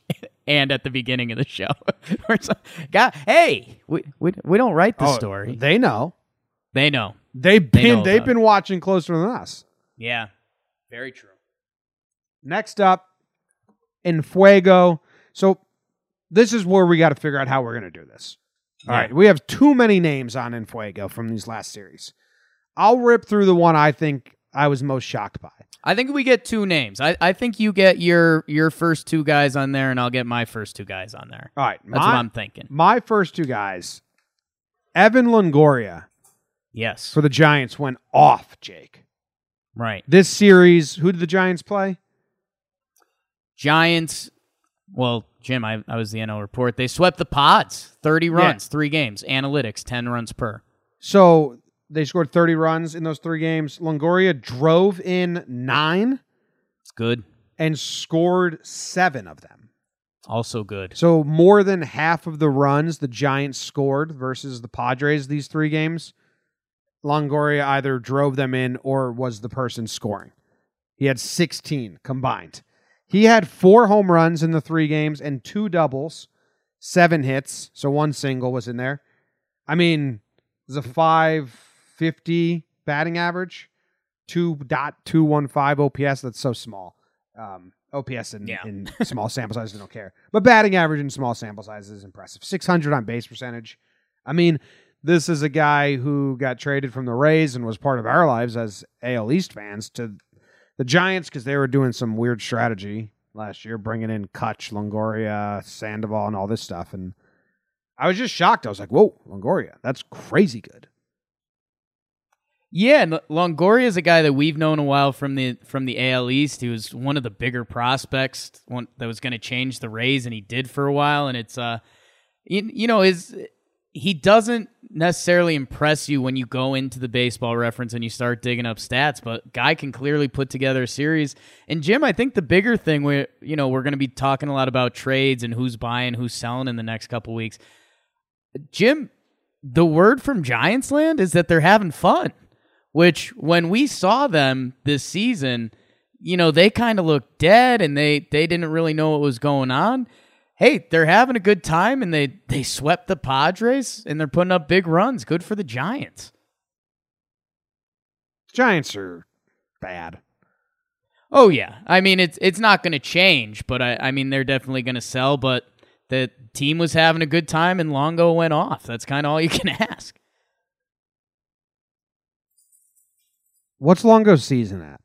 B: and at the beginning of the show. God, hey, we, we we don't write the
A: Oh,
B: story.
A: They know.
B: They know.
A: They've
B: They
A: been
B: know
A: they've been watching closer than us.
B: Yeah, very true.
A: Next up, in Fuego. So this is where we got to figure out how we're going to do this. All
B: Yeah.
A: right, we have too many names on In Fuego from these last series. I'll rip through the one I think I was most shocked by.
B: I think we get two names. I, I think you get your your first two guys on there, and I'll get my first two guys on there.
A: All right,
B: That's
A: my,
B: what I'm thinking.
A: my first two guys, Evan Longoria
B: Yes,
A: for the Giants went off. Jake,
B: right.
A: this series, who did the Giants play?
B: Giants. Well, Jim, I, I was the NL report. They swept the Pods, thirty runs, three games. Analytics, ten runs per.
A: So they scored 30 runs in those three games. Longoria drove in nine
B: It's good.
A: and scored seven of them.
B: Also good.
A: So more than half of the runs the Giants scored versus the Padres these three games, Longoria either drove them in or was the person scoring. He had 16 combined. He had four home runs in the three games and two doubles, seven hits. So one single was in there. I mean, it was a 550 batting average, 2.215 OPS. That's so small. Um, OPS in,
B: Yeah.
A: in small sample sizes, I don't care. But batting average in small sample sizes is impressive. 600 on base percentage. I mean, this is a guy who got traded from the Rays and was part of our lives as AL East fans to the Giants because they were doing some weird strategy last year, bringing in Kutch, Longoria, Sandoval, and all this stuff. And I was just shocked. I was like, whoa, Longoria, that's crazy good.
B: Yeah, Longoria is a guy that we've known a while from the from the AL East. He was one of the bigger prospects, one that was going to change the Rays, and he did for a while. And it's uh, you, you know, is he doesn't necessarily impress you when you go into the baseball reference and you start digging up stats, but guy can clearly put together a series. And Jim, I think the bigger thing we you know we're going to be talking a lot about trades and who's buying, who's selling in the next couple weeks. Jim, the word from Giants land is that they're having fun which when we saw them this season, you know, they kind of looked dead and they they didn't really know what was going on. Hey, they're having a good time and they they swept the Padres and they're putting up big runs. Good for the Giants.
A: Giants are bad.
B: Oh yeah. I mean it's it's not going to change, but I I mean they're definitely going to sell, but the team was having a good time and Longo went off. That's kind of all you can ask.
A: What's Longo's season at?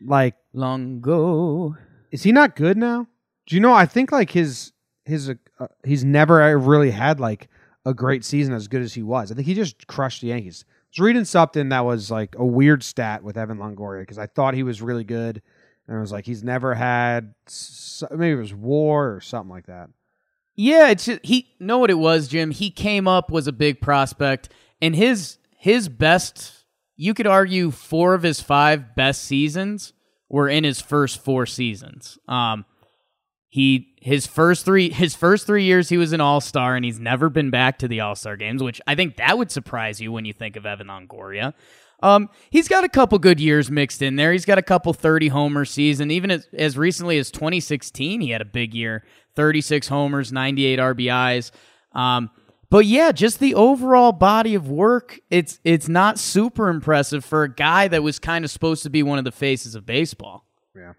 A: Like,
B: Longo.
A: is he not good now? Do you know? I think like his his uh, uh, he's never really had like a great season as good as he was. I think he just crushed the Yankees. I was reading something that was like a weird stat with Evan Longoria because I thought he was really good, and I was like, he's never had maybe it was WAR or something like that.
B: Yeah, it's just, he know what it was, Jim. He came up was a big prospect, and his his best. You could argue four of his five best seasons were in his first four seasons. Um, he his first three his first three years he was an all star, and he's never been back to the all star games, which I think that would surprise you when you think of Evan Longoria. Um, he's got a couple good years mixed in there. He's got a couple 30 homer season. Even as, as recently as 2016, he had a big year 36 homers, 98 RBIs. Um, but yeah, just the overall body of work, it's it's not super impressive for a guy that was kind of supposed to be one of the faces of baseball. Yeah.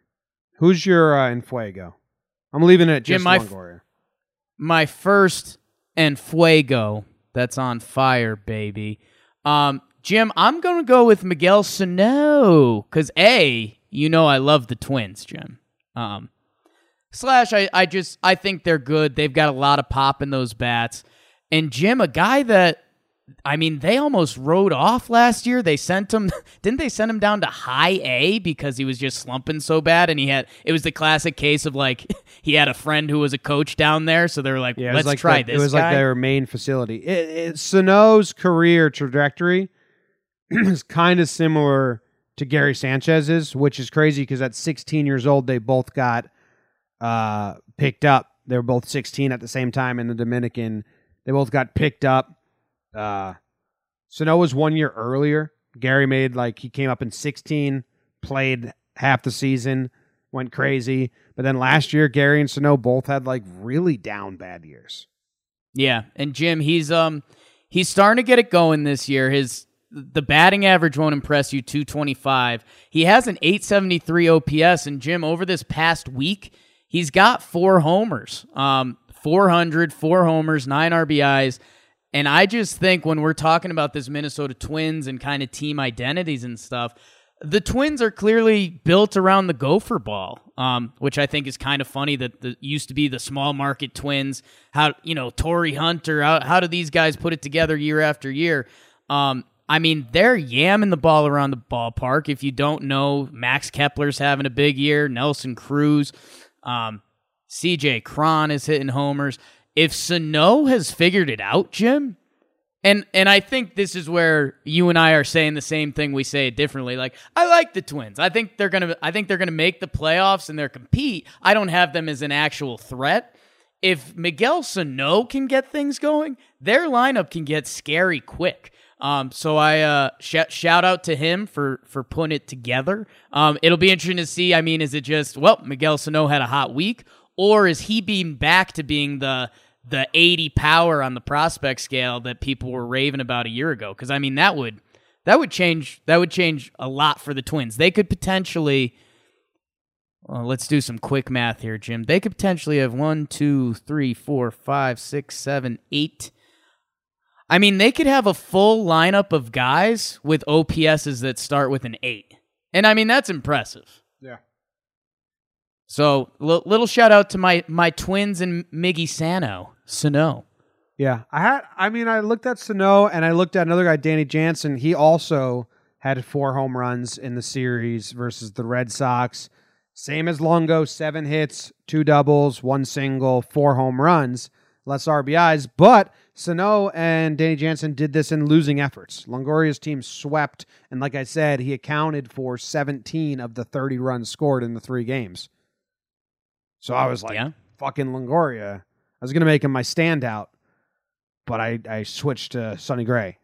A: Who's your uh, in Fuego? I'm leaving it at
B: Jim,
A: just
B: my f- My first and fuego that's on fire, baby. Um, Jim, I'm gonna go with Miguel Sano because a, you know, I love the Twins, Jim. Um, slash, I, I just I think they're good. They've got a lot of pop in those bats. And Jim, a guy that I mean, they almost rode off last year. They sent him, didn't they send him down to high A because he was just slumping so bad? And he had, it was the classic case of like, he had a friend who was a coach down there. So they were like,
A: Yeah,
B: let's
A: like
B: try
A: the-
B: this.
A: It was
B: guy.
A: like their main facility. It, it, Sano's career trajectory is kind of similar to Gary Sanchez's, which is crazy because at 16 years old, they both got uh, picked up. They were both 16 at the same time in the Dominican. They both got picked up. Uh, was one year earlier. Gary made like he came up in 16, played half the season, went crazy. But then last year, Gary and Sano both had like really down bad years.
B: Yeah, and Jim, he's um he's starting to get it going this year. His the batting average won't impress you 225. He has an 873 OPS and Jim over this past week, he's got four homers. Um 400, four homers, 9 RBIs. And I just think when we're talking about this Minnesota Twins and kind of team identities and stuff, the Twins are clearly built around the gopher ball, um, which I think is kind of funny that the used to be the small market Twins. How you know Torii Hunter? How, how do these guys put it together year after year? Um, I mean, they're yamming the ball around the ballpark. If you don't know, Max Kepler's having a big year. Nelson Cruz, um, C.J. Cron is hitting homers. If Sano has figured it out, Jim, and and I think this is where you and I are saying the same thing. We say it differently. Like I like the Twins. I think they're gonna. I think they're gonna make the playoffs and they're compete. I don't have them as an actual threat. If Miguel Sano can get things going, their lineup can get scary quick. Um, so I uh, sh- shout out to him for for putting it together. Um, it'll be interesting to see. I mean, is it just well Miguel Sano had a hot week, or is he being back to being the the 80 power on the prospect scale that people were raving about a year ago? Because i mean that would that would change that would change a lot for the twins. They could potentially well, let's do some quick math here jim. They could potentially have one two three four five six seven eight. I mean they could have a full lineup of guys with ops's that start with an eight. And i mean that's impressive.
A: Yeah.
B: So l- little shout out to my my twins and miggy sano sano
A: Yeah, I had. I mean, I looked at Sano and I looked at another guy, Danny Jansen. He also had four home runs in the series versus the Red Sox. Same as Longo, seven hits, two doubles, one single, four home runs, less RBIs. But Sano and Danny Jansen did this in losing efforts. Longoria's team swept, and like I said, he accounted for 17 of the 30 runs scored in the three games. So I was like,
B: Yeah.
A: fucking Longoria. I was gonna make him my standout, but I I switched to Sonny Gray.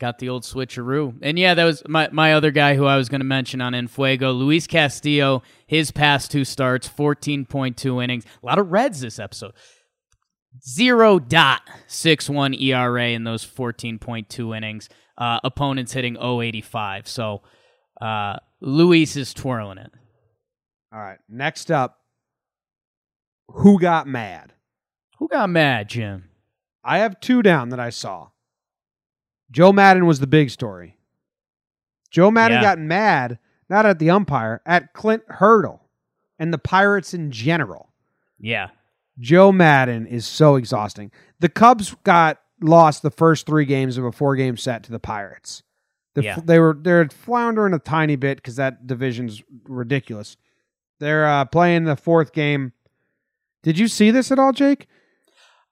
B: Got the old switcheroo. And yeah, that was my, my other guy who I was going to mention on Enfuego, Luis Castillo. His past two starts, 14.2 innings. A lot of Reds this episode. 0.61 ERA in those 14.2 innings. Uh, opponents hitting 085. So uh, Luis is twirling it.
A: All right, next up, who got mad?
B: Who got mad, Jim?
A: I have two down that I saw. Joe Maddon was the big story. Joe Maddon
B: Yeah.
A: got mad not at the umpire, at Clint Hurdle and the Pirates in general.
B: Yeah.
A: Joe Maddon is so exhausting. The Cubs got lost the first three games of a four game set to the Pirates. The,
B: Yeah.
A: They were they're floundering a tiny bit because that division's ridiculous. They're uh, playing the fourth game. Did you see this at all, Jake?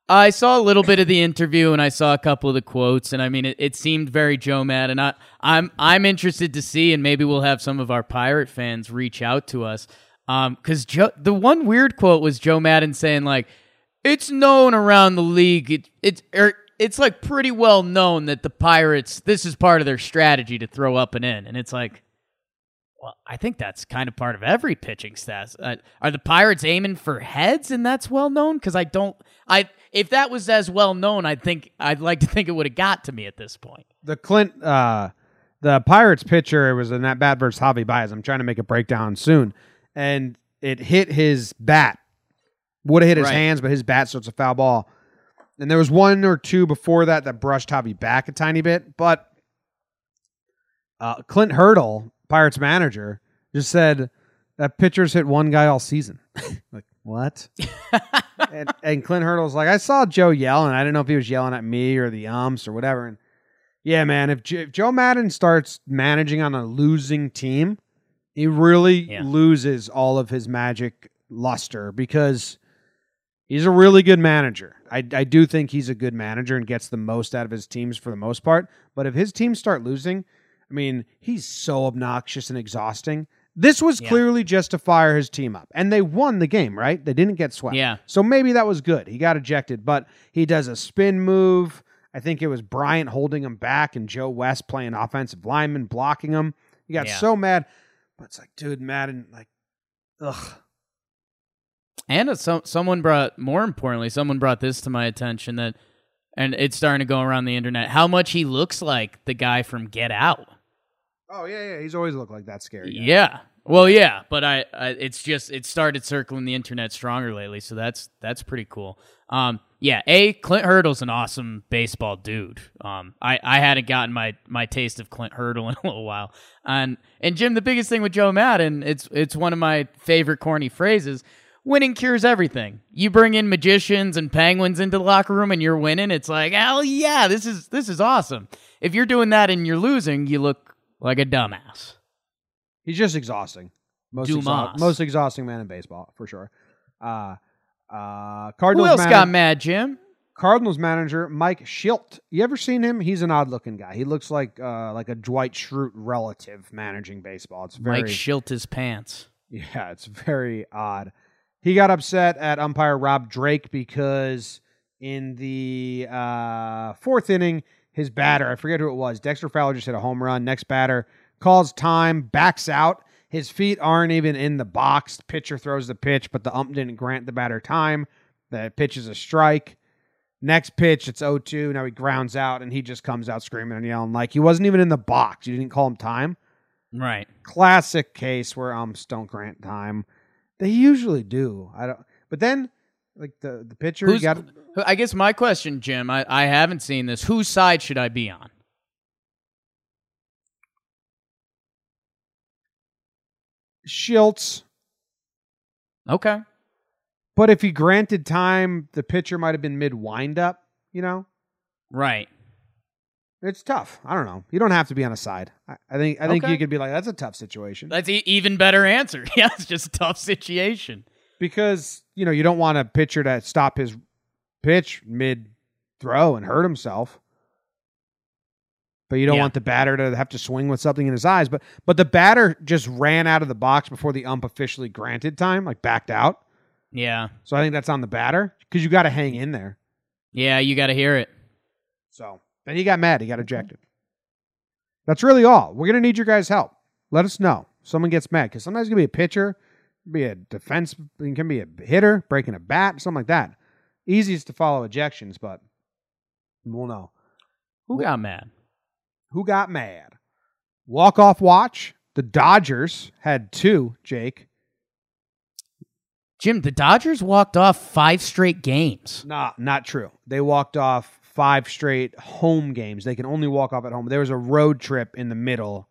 B: I saw a little bit of the interview and I saw a couple of the quotes, and I mean, it, it seemed very Joe Mad, and I, I'm I'm interested to see, and maybe we'll have some of our pirate fans reach out to us, um, because Joe, the one weird quote was Joe Maddon saying like, "It's known around the league, it, it's er, it's like pretty well known that the Pirates this is part of their strategy to throw up and in," and it's like. Well, I think that's kind of part of every pitching staff. Uh, are the Pirates aiming for heads, and that's well known? Because I don't, I if that was as well known, I'd think I'd like to think it would have got to me at this point.
A: The Clint, uh, the Pirates pitcher it was in that bat versus Javi Baez. I'm trying to make a breakdown soon, and it hit his bat. Would have hit his
B: Right.
A: hands, but his bat, so it's a foul ball. And there was one or two before that that brushed Javi back a tiny bit, but uh, Clint Hurdle, Pirates manager, just said that pitchers hit one guy all season. like What? and, and Clint Hurdle's like, I saw Joe yelling. I didn't know if he was yelling at me or the umps or whatever. And yeah, man, if, J- if Joe Maddon starts managing on a losing team, he really
B: Yeah.
A: loses all of his magic luster because he's a really good manager. I, I do think he's a good manager and gets the most out of his teams for the most part. But if his teams start losing, I mean, he's so obnoxious and exhausting. This was
B: Yeah.
A: clearly just to fire his team up. And they won the game, right? They didn't get swept.
B: Yeah.
A: So maybe that was good. He got ejected, but he does a spin move. I think it was Bryant holding him back and Joe West playing offensive lineman blocking him. He got
B: Yeah.
A: so mad. But it's like, dude, Maddon, like, ugh.
B: And some someone brought more importantly, someone brought this to my attention that and it's starting to go around the internet how much he looks like the guy from Get Out.
A: Oh yeah, yeah. He's always looked like that scary. guy.
B: Yeah. Well, yeah, but I, I it's just it started circling the internet stronger lately, so that's that's pretty cool. Um, yeah, a Clint Hurdle's an awesome baseball dude. Um, I I hadn't gotten my my taste of Clint Hurdle in a little while, and and Jim, the biggest thing with Joe Maddon, it's it's one of my favorite corny phrases. Winning cures everything. You bring in magicians and penguins into the locker room, and you're winning. It's like hell yeah, this is this is awesome. If you're doing that and you're losing, you look like a dumbass.
A: He's just exhausting. Most,
B: Dumas.
A: most exhausting man in baseball for sure. Uh, uh,
B: Who
A: Cardinals.
B: else
A: mana-
B: got mad, Jim?
A: Cardinals manager Mike Shildt. You ever seen him? He's an odd looking guy. He looks like uh, like a Dwight Schrute relative managing baseball. It's very
B: Mike shilt his pants.
A: Yeah, it's very odd. He got upset at umpire Rob Drake because in the uh, fourth inning, his batter, I forget who it was, Dexter Fowler just hit a home run. Next batter calls time, backs out. His feet aren't even in the box. The pitcher throws the pitch, but the ump didn't grant the batter time. The pitch is a strike. Next pitch, it's 0 2. Now he grounds out, and he just comes out screaming and yelling like he wasn't even in the box. You didn't call him time
B: Right.
A: classic case where umps don't grant time. They usually do. I don't. But then, like the the pitcher
B: Who's,
A: got
B: I guess my question, Jim, I, I haven't seen this. Whose side should I be on?
A: Shildt's.
B: Okay.
A: But if he granted time, the pitcher might have been mid windup. You know,
B: Right.
A: it's tough. I don't know. You don't have to be on a side. I, I think. I think
B: Okay.
A: you could be like, that's a tough situation
B: That's e- even better answer. Yeah, it's just a tough situation.
A: because you know you don't want a pitcher to stop his pitch mid throw and hurt himself. But you don't
B: Yeah.
A: want the batter to have to swing with something in his eyes. But but the batter just ran out of the box before the ump officially granted time, like backed out.
B: Yeah.
A: So I think that's on the batter because you got to hang in there.
B: Yeah, you got to hear it.
A: So then he got mad. He got ejected. That's really all. We're gonna need your guys' help. Let us know. Someone gets mad because sometimes it can be a pitcher, be a defense, it can be a hitter breaking a bat, something like that. Easiest to follow ejections, but we'll know.
B: Who got mad?
A: Who got mad? Walk off watch. The Dodgers had two. Jake.
B: Jim, the Dodgers walked off five straight games.
A: Nah, not true. They walked off five straight home games. They can only walk off at home. There was a road trip in the middle.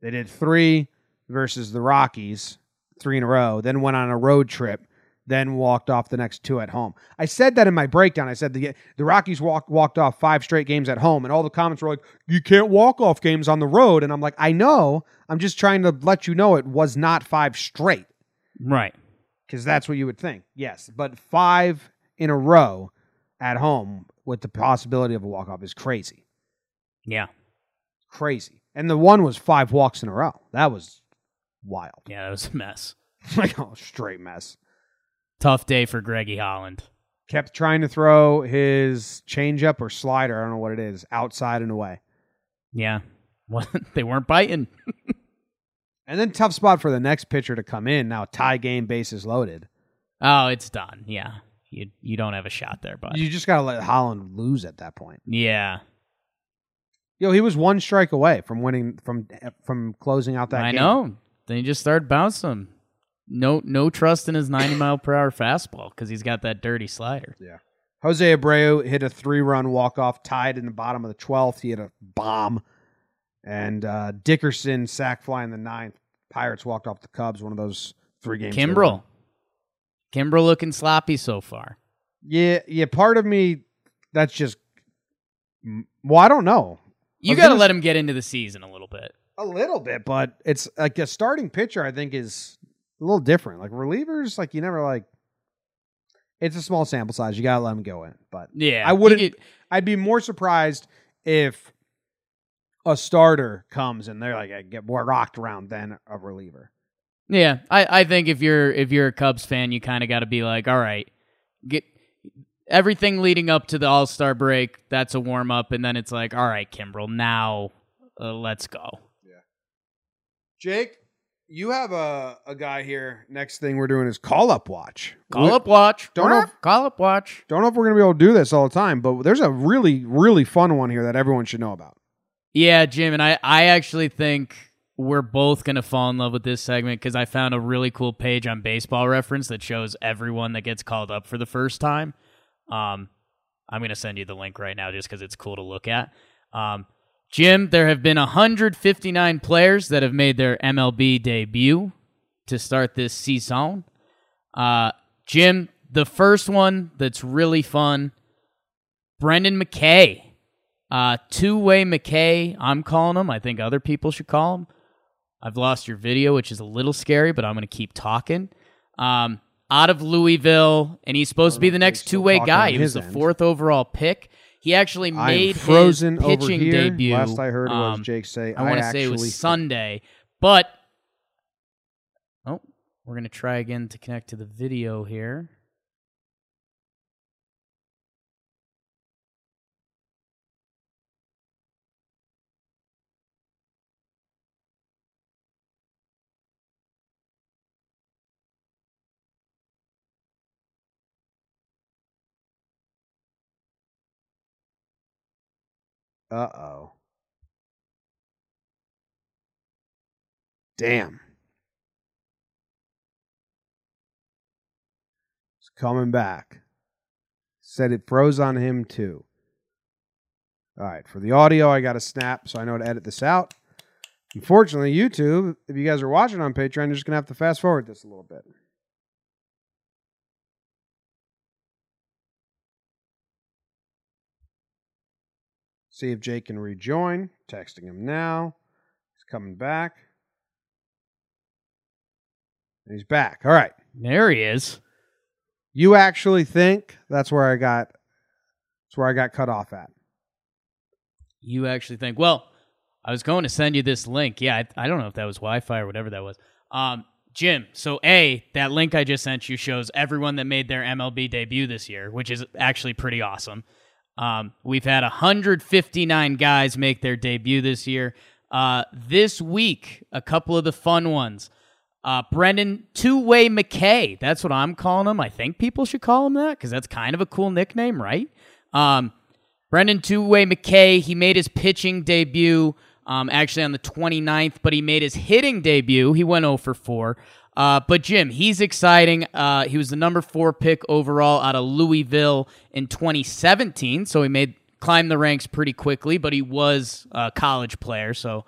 A: They did three versus the Rockies, three in a row, then went on a road trip, then walked off the next two at home. I said that in my breakdown. I said the the Rockies walked walked off five straight games at home, and all the comments were like, "You can't walk off games on the road." And I'm like, "I know. I'm just trying to let you know it was not five straight."
B: Right.
A: because that's what you would think. Yes, but five in a row at home with the possibility of a walk off is crazy,
B: Yeah.
A: crazy. And the one was five walks in a row. That was wild,
B: Yeah, that was a mess.
A: like a straight mess.
B: Tough day for Greggy Holland.
A: Kept trying to throw his changeup or slider. I don't know what it is, outside and away.
B: Yeah. Well, they weren't biting.
A: And then tough spot for the next pitcher to come in. Now tie game, bases loaded.
B: Oh, it's done. Yeah. You you don't have a shot there, but
A: You just gotta let Holland lose at that point.
B: yeah.
A: Yo, he was one strike away from winning from from closing out that
B: I
A: game.
B: know. Then he just started bouncing. No no trust in his 90 mile per hour fastball because he's got that dirty slider. Yeah.
A: Jose Abreu hit a three run walk off, tied in the bottom of the 12th. He hit a bomb. And uh, Dickerson sack fly in the ninth. Pirates walked off the Cubs, one of those three games. they won.
B: Kimbrel. Kimbrel looking sloppy so far.
A: Yeah, yeah. Part of me, that's just. Well, I don't know.
B: You got to let him get into the season a little bit.
A: A little bit, but it's like a starting pitcher. I think is a little different. Like relievers, like you never like. It's a small sample size. You gotta let them go in. But
B: Yeah,
A: I wouldn't-
B: get-
A: I'd be more surprised if a starter comes and they're like I get more rocked around than a reliever.
B: Yeah, I, I think if you're if you're a Cubs fan, you kind of got to be like, all right, get everything leading up to the All Star break. That's a warm up, and then it's like, all right, Kimbrel, now uh, let's go.
A: Jake, you have a, a guy here. Next thing we're doing is call up watch.
B: Call
A: We-
B: up, watch.
A: Don't know if-
B: Call up, watch.
A: Don't know if we're gonna be able to do this all the time, but there's a really, really fun one here that everyone should know about.
B: Yeah, Jim, and I I actually think we're both gonna fall in love with this segment because I found a really cool page on Baseball Reference that shows everyone that gets called up for the first time. Um, I'm gonna send you the link right now just because it's cool to look at. Um, Jim, there have been 159 players that have made their MLB debut to start this season. Uh, Jim, the first one that's really fun, Brendan McKay. Uh, two way McKay, I'm calling him. I think other people should call him. I've lost your video, which is a little scary, but I'm going to keep talking. Um, out of Louisville, and he's supposed to be the next two way guy. He was the
A: end.
B: fourth overall pick. He actually made
A: frozen
B: his pitching
A: here.
B: debut.
A: Last I heard was
B: um,
A: Jake say,
B: I want to say it was Sunday, but oh, we're gonna try again to connect to the video here.
A: Uh oh. Damn. It's coming back. Said it froze on him too. All right, for the audio, I got a snap, so I know to edit this out. Unfortunately, YouTube, if you guys are watching on Patreon, you're just gonna have to fast forward this a little bit. See if Jake can rejoin. Texting him now. He's coming back. He's back. All right.
B: There he is.
A: You actually think that's where I got that's where I got cut off at.
B: You actually think? Well, I was going to send you this link. Yeah, I, I don't know if that was Wi-Fi or whatever that was. Um, Jim. So a that link I just sent you shows everyone that made their MLB debut this year, which is actually pretty awesome. Um, we've had 159 guys make their debut this year. Uh, this week, a couple of the fun ones. Uh, Brendan Two Way McKay. That's what I'm calling him. I think people should call him that because that's kind of a cool nickname, right? Um, Brendan Two Way McKay. He made his pitching debut um, actually on the 29th, but he made his hitting debut. He went 0 for 4. Uh, but Jim, he's exciting. Uh, he was the number four pick overall out of Louisville in 2017, so he made climbed the ranks pretty quickly. But he was a college player, so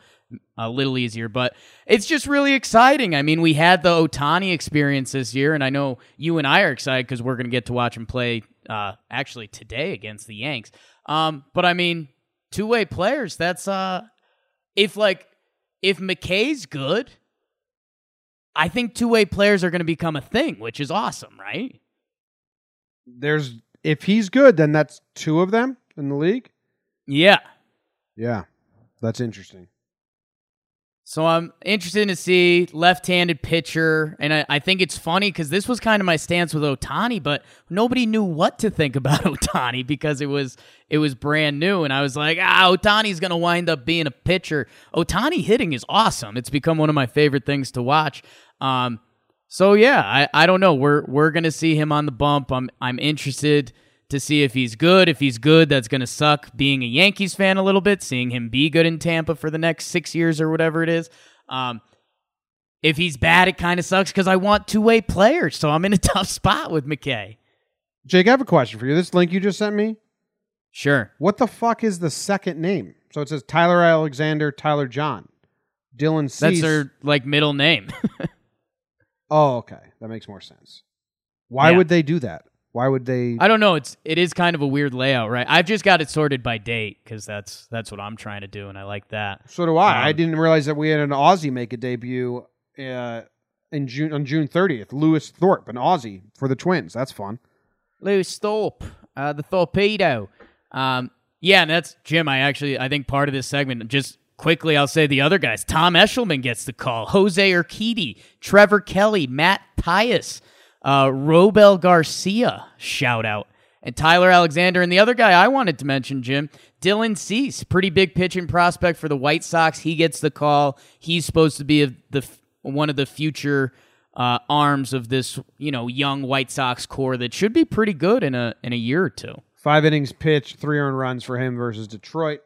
B: a little easier. But it's just really exciting. I mean, we had the Ohtani experience this year, and I know you and I are excited because we're going to get to watch him play uh, actually today against the Yanks. Um, but I mean, two way players. That's uh, if like if McKay's good, I think two way players are going to become a thing, which is awesome, right?
A: There's if he's good, then that's two of them in the league.
B: Yeah.
A: Yeah. That's interesting.
B: So I'm interested to see left-handed pitcher, and I, I think it's funny because this was kind of my stance with Ohtani, but nobody knew what to think about Ohtani because it was it was brand new, and I was like, ah, Ohtani's gonna wind up being a pitcher. Ohtani hitting is awesome; it's become one of my favorite things to watch. Um, so yeah, I, I don't know. We're we're gonna see him on the bump. I'm I'm interested to see if he's good. If he's good, that's going to suck being a Yankees fan a little bit, seeing him be good in Tampa for the next six years or whatever it is. Um, if he's bad, it kind of sucks because I want two way players. So I'm in a tough spot with McKay.
A: Jake, I have a question for you. This link you just sent me,
B: Sure.
A: what the fuck is the second name? So it says Tyler Alexander, Tyler John, Dylan Cease.
B: That's their like middle name.
A: Oh, okay. That makes more sense. Why
B: Yeah.
A: would they do that? Why would they?
B: I don't know. It's it is kind of a weird layout, right? I've just got it sorted by date because that's that's what I'm trying to do, and I like that.
A: so do I. I
B: Um,
A: didn't realize that we had an Aussie make a debut uh, in June on June 30th. Lewis Thorpe, an Aussie for the Twins. That's fun.
B: Lewis Thorpe, uh, the torpedo. Um, yeah, and that's Jim. I actually I think part of this segment just quickly I'll say the other guys. Tom Eshelman gets the call. Jose Urquidy, Trevor Kelly, Matt Tyus, uh, Robel Garcia. Shout out. And Tyler Alexander. And the other guy I wanted to mention, Jim, Dylan Cease, pretty big pitching prospect for the White Sox. He gets the call. He's supposed to be a, the one of the future uh, arms of this, you know, young White Sox core that should be pretty good in a in a year or two.
A: Five innings pitched, three earned runs for him versus Detroit.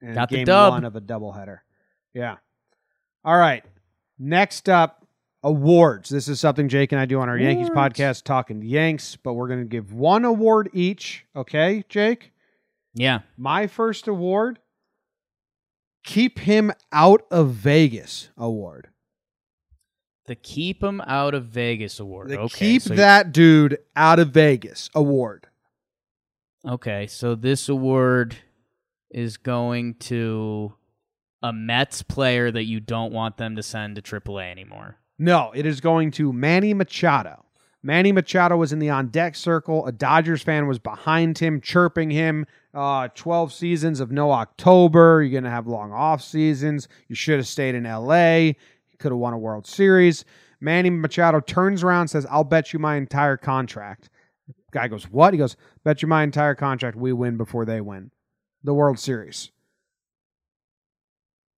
A: And
B: Got the
A: game
B: dub.
A: one of a doubleheader. Yeah. All right. Next up, awards. This is something Jake and I do on our Yankees
B: Awards.
A: podcast, talking Yanks, but we're going to give one award each. Okay, Jake?
B: Yeah,
A: My first award, Keep Him Out of Vegas award.
B: the Keep Him Out of Vegas award.
A: The
B: okay,
A: Keep
B: so-
A: That Dude Out of Vegas award.
B: Okay, so this award is going to a Mets player that you don't want them to send to AAA anymore.
A: No, it is going to Manny Machado. Manny Machado was in the on deck circle. A Dodgers fan was behind him, chirping him. Uh, 12 seasons of no October. You're going to have long off seasons. You should have stayed in LA. You could have won a World Series. Manny Machado turns around says, I'll bet you my entire contract. Guy goes, What? He goes, Bet you my entire contract we win before they win the World Series.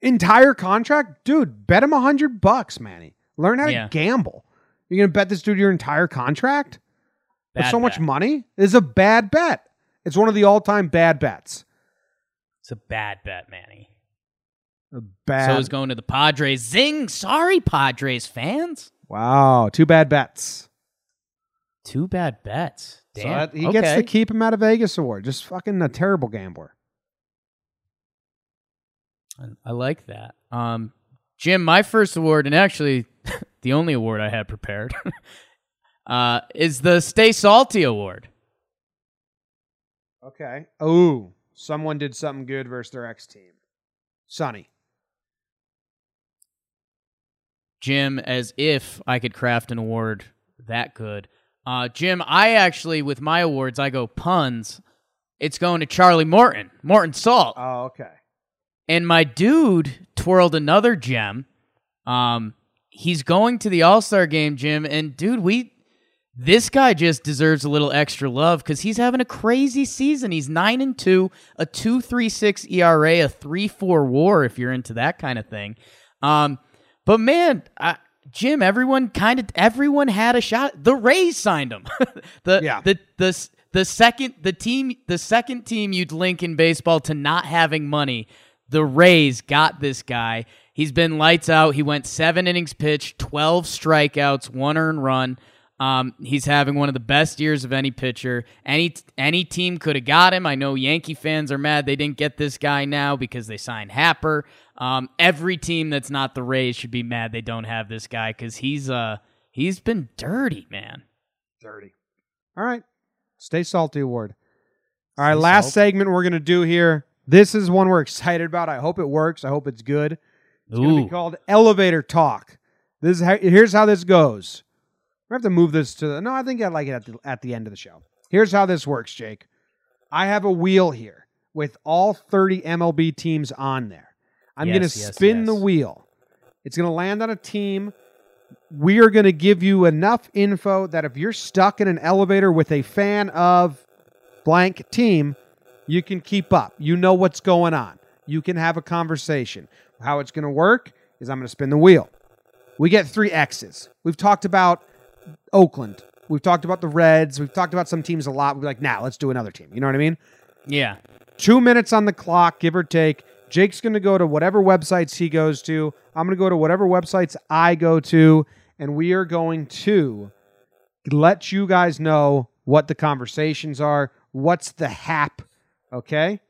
A: Entire contract? Dude, bet him a hundred bucks, Manny. Learn how to gamble. You're gonna bet this dude your entire contract? That's
B: Bad
A: so much money? It's a bad bet. It's one of the all-time bad bets.
B: It's a bad bet, Manny.
A: A bad.
B: So it's going to the Padres. Zing! Sorry, Padres fans.
A: wow, two bad bets.
B: Two bad bets.
A: So
B: Damn.
A: that- he gets
B: Okay.
A: the keep him out of Vegas award. Just fucking a terrible gambler.
B: I like that. Um, Jim, my first award, and actually the only award I had prepared, uh, is the Stay Salty Award.
A: Okay. Oh, someone did something good versus their ex team. Sonny.
B: Jim, as if I could craft an award that good. Uh, Jim, I actually, with my awards, I go puns. It's going to Charlie Morton, Morton Salt.
A: Oh, okay.
B: And my dude twirled another gem. Um, he's going to the All Star game, Jim. And dude, we this guy just deserves a little extra love because he's having a crazy season. He's nine and two, a two three six ERA, a three four WAR. If you're into that kind of thing. Um, but man, I, Jim, everyone kind of everyone had a shot. The Rays signed him. the
A: Yeah.
B: the the the second the team the second team you'd link in baseball to not having money. The Rays got this guy. He's been lights out. He went seven innings pitched, twelve strikeouts, one earned run. Um, he's having one of the best years of any pitcher. Any any team could have got him. I know Yankee fans are mad they didn't get this guy now because they signed Happer. Um, every team that's not the Rays should be mad they don't have this guy because he's uh he's been dirty, man.
A: Dirty. All right. Stay salty award. All right,
B: Stay
A: last
B: salty.
A: segment we're gonna do here. This is one we're excited about. I hope it works. I hope it's good. It's gonna be called Elevator Talk. This is how, here's how this goes. We have to move this to the. No, I think I like it at the at the end of the show. Here's how this works, Jake. I have a wheel here with all 30 MLB teams on there. I'm
B: Yes,
A: going to
B: yes,
A: spin the wheel. It's going to land on a team. We are going to give you enough info that if you're stuck in an elevator with a fan of blank team, you can keep up. You know what's going on. You can have a conversation. How it's going to work is I'm going to spin the wheel. We get three X's. We've talked about Oakland. We've talked about the Reds. We've talked about some teams a lot. We're like, now let's do another team. You know what I mean?
B: Yeah.
A: Two minutes on the clock, give or take. Jake's going to go to whatever websites he goes to. I'm going to go to whatever websites I go to. And we are going to let you guys know what the conversations are. What's the hap? Okay.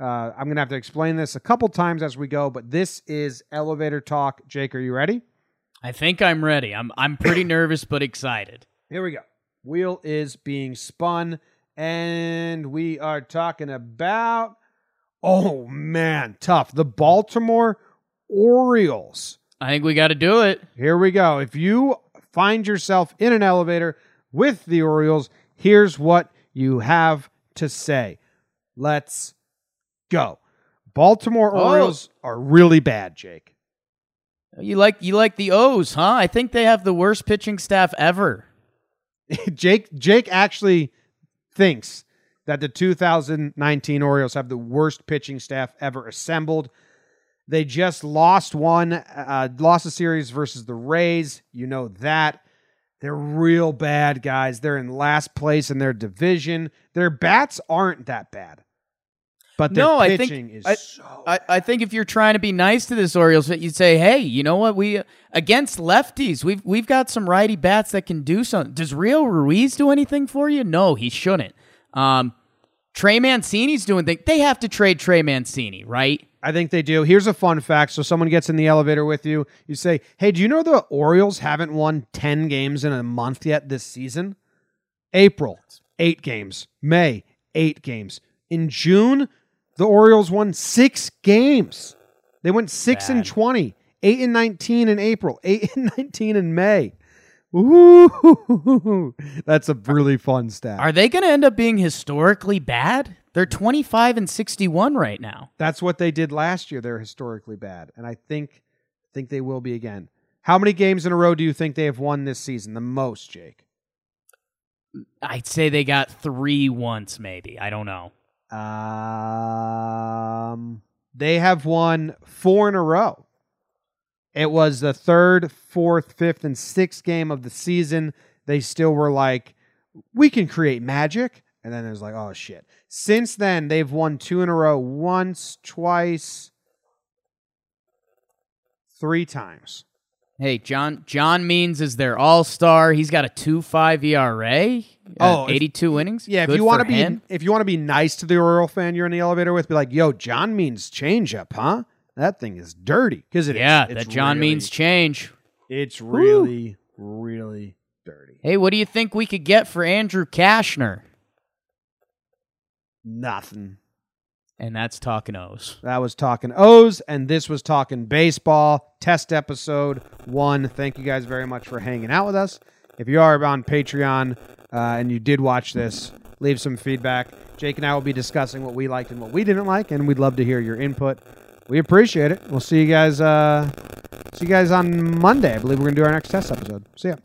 A: Uh, I'm going to have to explain this a couple times as we go, but this is elevator talk. Jake, are you ready?
B: I think I'm ready. I'm I'm pretty nervous but excited.
A: Here we go. Wheel is being spun, and we are talking about. Oh man, tough. The Baltimore Orioles.
B: I think we got to do it.
A: Here we go. If you find yourself in an elevator with the Orioles, here's what you have to say. Let's go. Baltimore
B: Oh.
A: Orioles are really bad, Jake.
B: You like you like the O's, huh? I think they have the worst pitching staff ever.
A: Jake Jake actually thinks that the 2019 Orioles have the worst pitching staff ever assembled. They just lost one, uh, lost a series versus the Rays. You know that. They're real bad, guys. They're in last place in their division. Their bats aren't that bad, but
B: No, I think-
A: is
B: I-
A: so.
B: I, I think if you're trying to be nice to this Orioles, you'd say, "Hey, you know what? We against lefties, we've we've got some righty bats that can do something." Does Rio Ruiz do anything for you? No, he shouldn't. Um, Trey Mancini's doing things. They have to trade Trey Mancini, right?
A: I think they do. Here's a fun fact. So someone gets in the elevator with you. You say, "Hey, do you know the Orioles haven't won 10 games in a month yet this season?" April, 8 games. May, 8 games. In June, the Orioles won 6 games. They went 6 and
B: Bad.
A: 20, 8 and 19 in April, 8 and 19 in May. Ooh, that's a really fun stat.
B: Are they going to end up being historically bad? They're 25 and 61 right now.
A: That's what they did last year. They're historically bad, and I think think they will be again. How many games in a row do you think they have won this season? The most, Jake.
B: I'd say they got three once, maybe. I don't know.
A: Um, they have won four in a row. It was the third, fourth, fifth, and sixth game of the season. They still were like, we can create magic. And then it was like, oh shit. Since then, they've won two in a row once, twice, three times.
B: Hey, John John Means is their all star. He's got a two five ERA.
A: Oh,
B: uh,
A: if-
B: 82 innings.
A: Yeah, if you want to be
B: him.
A: if you want to be nice to the Oriole fan you're in the elevator with, be like, "Yo, John Means change up, huh? That thing is dirty because it
B: yeah,
A: It's
B: that John
A: really-
B: means change.
A: It's really, really dirty.
B: Hey, what do you think we could get for Andrew Cashner?
A: Nothing.
B: And that's talking O's.
A: That was talking O's, and this was talking baseball. Test episode one. Thank you guys very much for hanging out with us. If you are on Patreon uh, and you did watch this, leave some feedback. Jake and I will be discussing what we liked and what we didn't like, and we'd love to hear your input. We appreciate it. We'll see you guys. Uh, see you guys on Monday. I believe we're gonna do our next test episode. See ya.